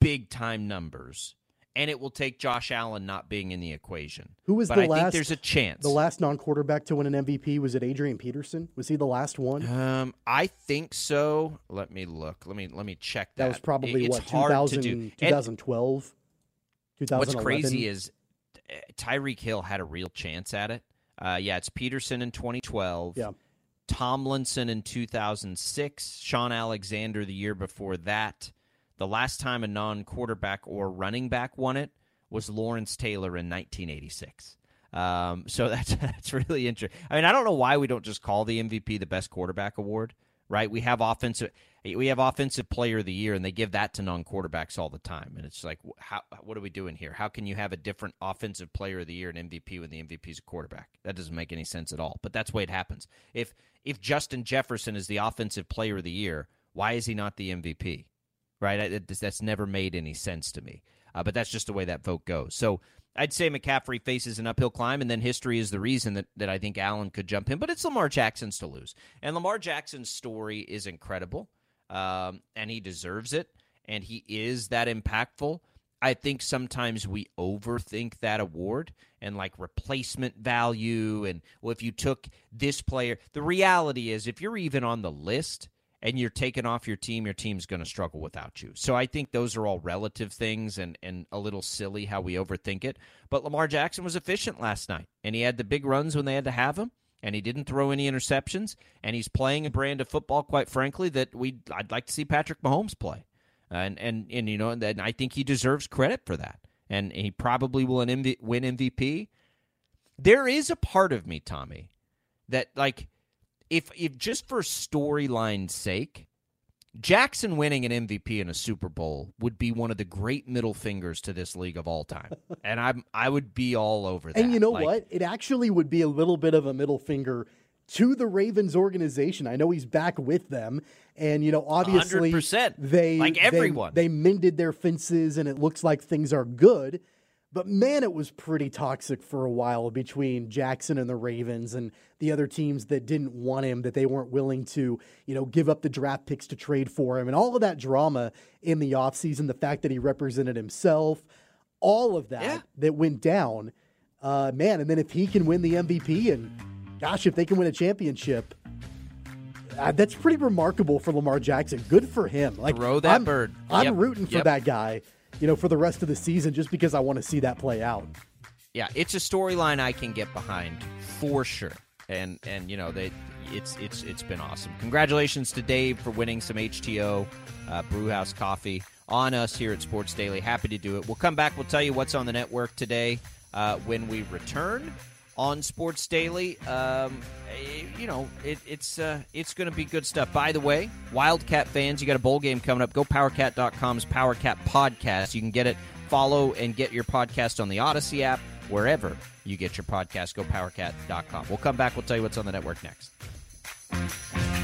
big time numbers. And it will take Josh Allen not being in the equation. Who was but the I last? think there's a chance. The last non-quarterback to win an MVP was it Adrian Peterson? Was he the last one? Um, I think so. Let me look. Let me let me check that. That was probably It- what hard 2000, to do. And 2012, 2011. What's crazy is uh, Tyreek Hill had a real chance at it. Uh, yeah, it's Peterson in 2012. Yeah. Tomlinson in 2006. Shaun Alexander the year before that. The last time a non-quarterback or running back won it was Lawrence Taylor in 1986. Um, so that's that's really interesting. I mean, I don't know why we don't just call the MVP the best quarterback award, right? We have offensive we have offensive player of the year, and they give that to non-quarterbacks all the time. And it's like, how what are we doing here? How can you have a different offensive player of the year and MVP when the MVP is a quarterback? That doesn't make any sense at all. But that's the way it happens. If if Justin Jefferson is the offensive player of the year, why is he not the MVP? Right? I, that's never made any sense to me. Uh, but that's just the way that vote goes. So I'd say McCaffrey faces an uphill climb, and then history is the reason that, that I think Allen could jump in. But it's Lamar Jackson's to lose. And Lamar Jackson's story is incredible, um, and he deserves it, and he is that impactful. I think sometimes we overthink that award and like replacement value. And well, if you took this player, the reality is if you're even on the list, and you're taken off your team, your team's going to struggle without you. So I think those are all relative things and, and a little silly how we overthink it. But Lamar Jackson was efficient last night, and he had the big runs when they had to have him, and he didn't throw any interceptions, and he's playing a brand of football, quite frankly, that we I'd like to see Patrick Mahomes play. And and and you know, and I think he deserves credit for that, and he probably will win MVP. There is a part of me, Tommy, that like if if just for storyline's sake, Jackson winning an MVP in a Super Bowl would be one of the great middle fingers to this league of all time, and I'm I would be all over that. And you know Like, what? It actually would be a little bit of a middle finger to the Ravens organization. I know he's back with them, and you know, obviously, 100%. they Like they- everyone. they, mended their fences, and it looks like things are good. But man, it was pretty toxic for a while between Jackson and the Ravens and the other teams that didn't want him, that they weren't willing to, you know, give up the draft picks to trade for him, and all of that drama in the offseason, the fact that he represented himself, all of that Yeah. that went down. Uh, man, and then if he can win the MVP, and gosh, if they can win a championship, uh, that's pretty remarkable for Lamar Jackson. Good for him. Like Throw that I'm, bird. I'm Yep. rooting for Yep. that guy. You know, for the rest of the season, just because I want to see that play out. yeah, it's a storyline I can get behind for sure. And and you know they, it's it's it's been awesome. Congratulations to Dave for winning some HTO uh, Brewhouse coffee on us here at Sports Daily. Happy to do it. We'll come back. We'll tell you what's on the network today uh, when we return on Sports Daily. Um, eh, you know, it, it's uh, it's going to be good stuff. By the way, Wildcat fans, you got a bowl game coming up. Go PowerCat.com's PowerCat podcast. You can get it. Follow and get your podcast on the Audacy app wherever you get your podcast. Go PowerCat.com. We'll come back. We'll tell you what's on the network next.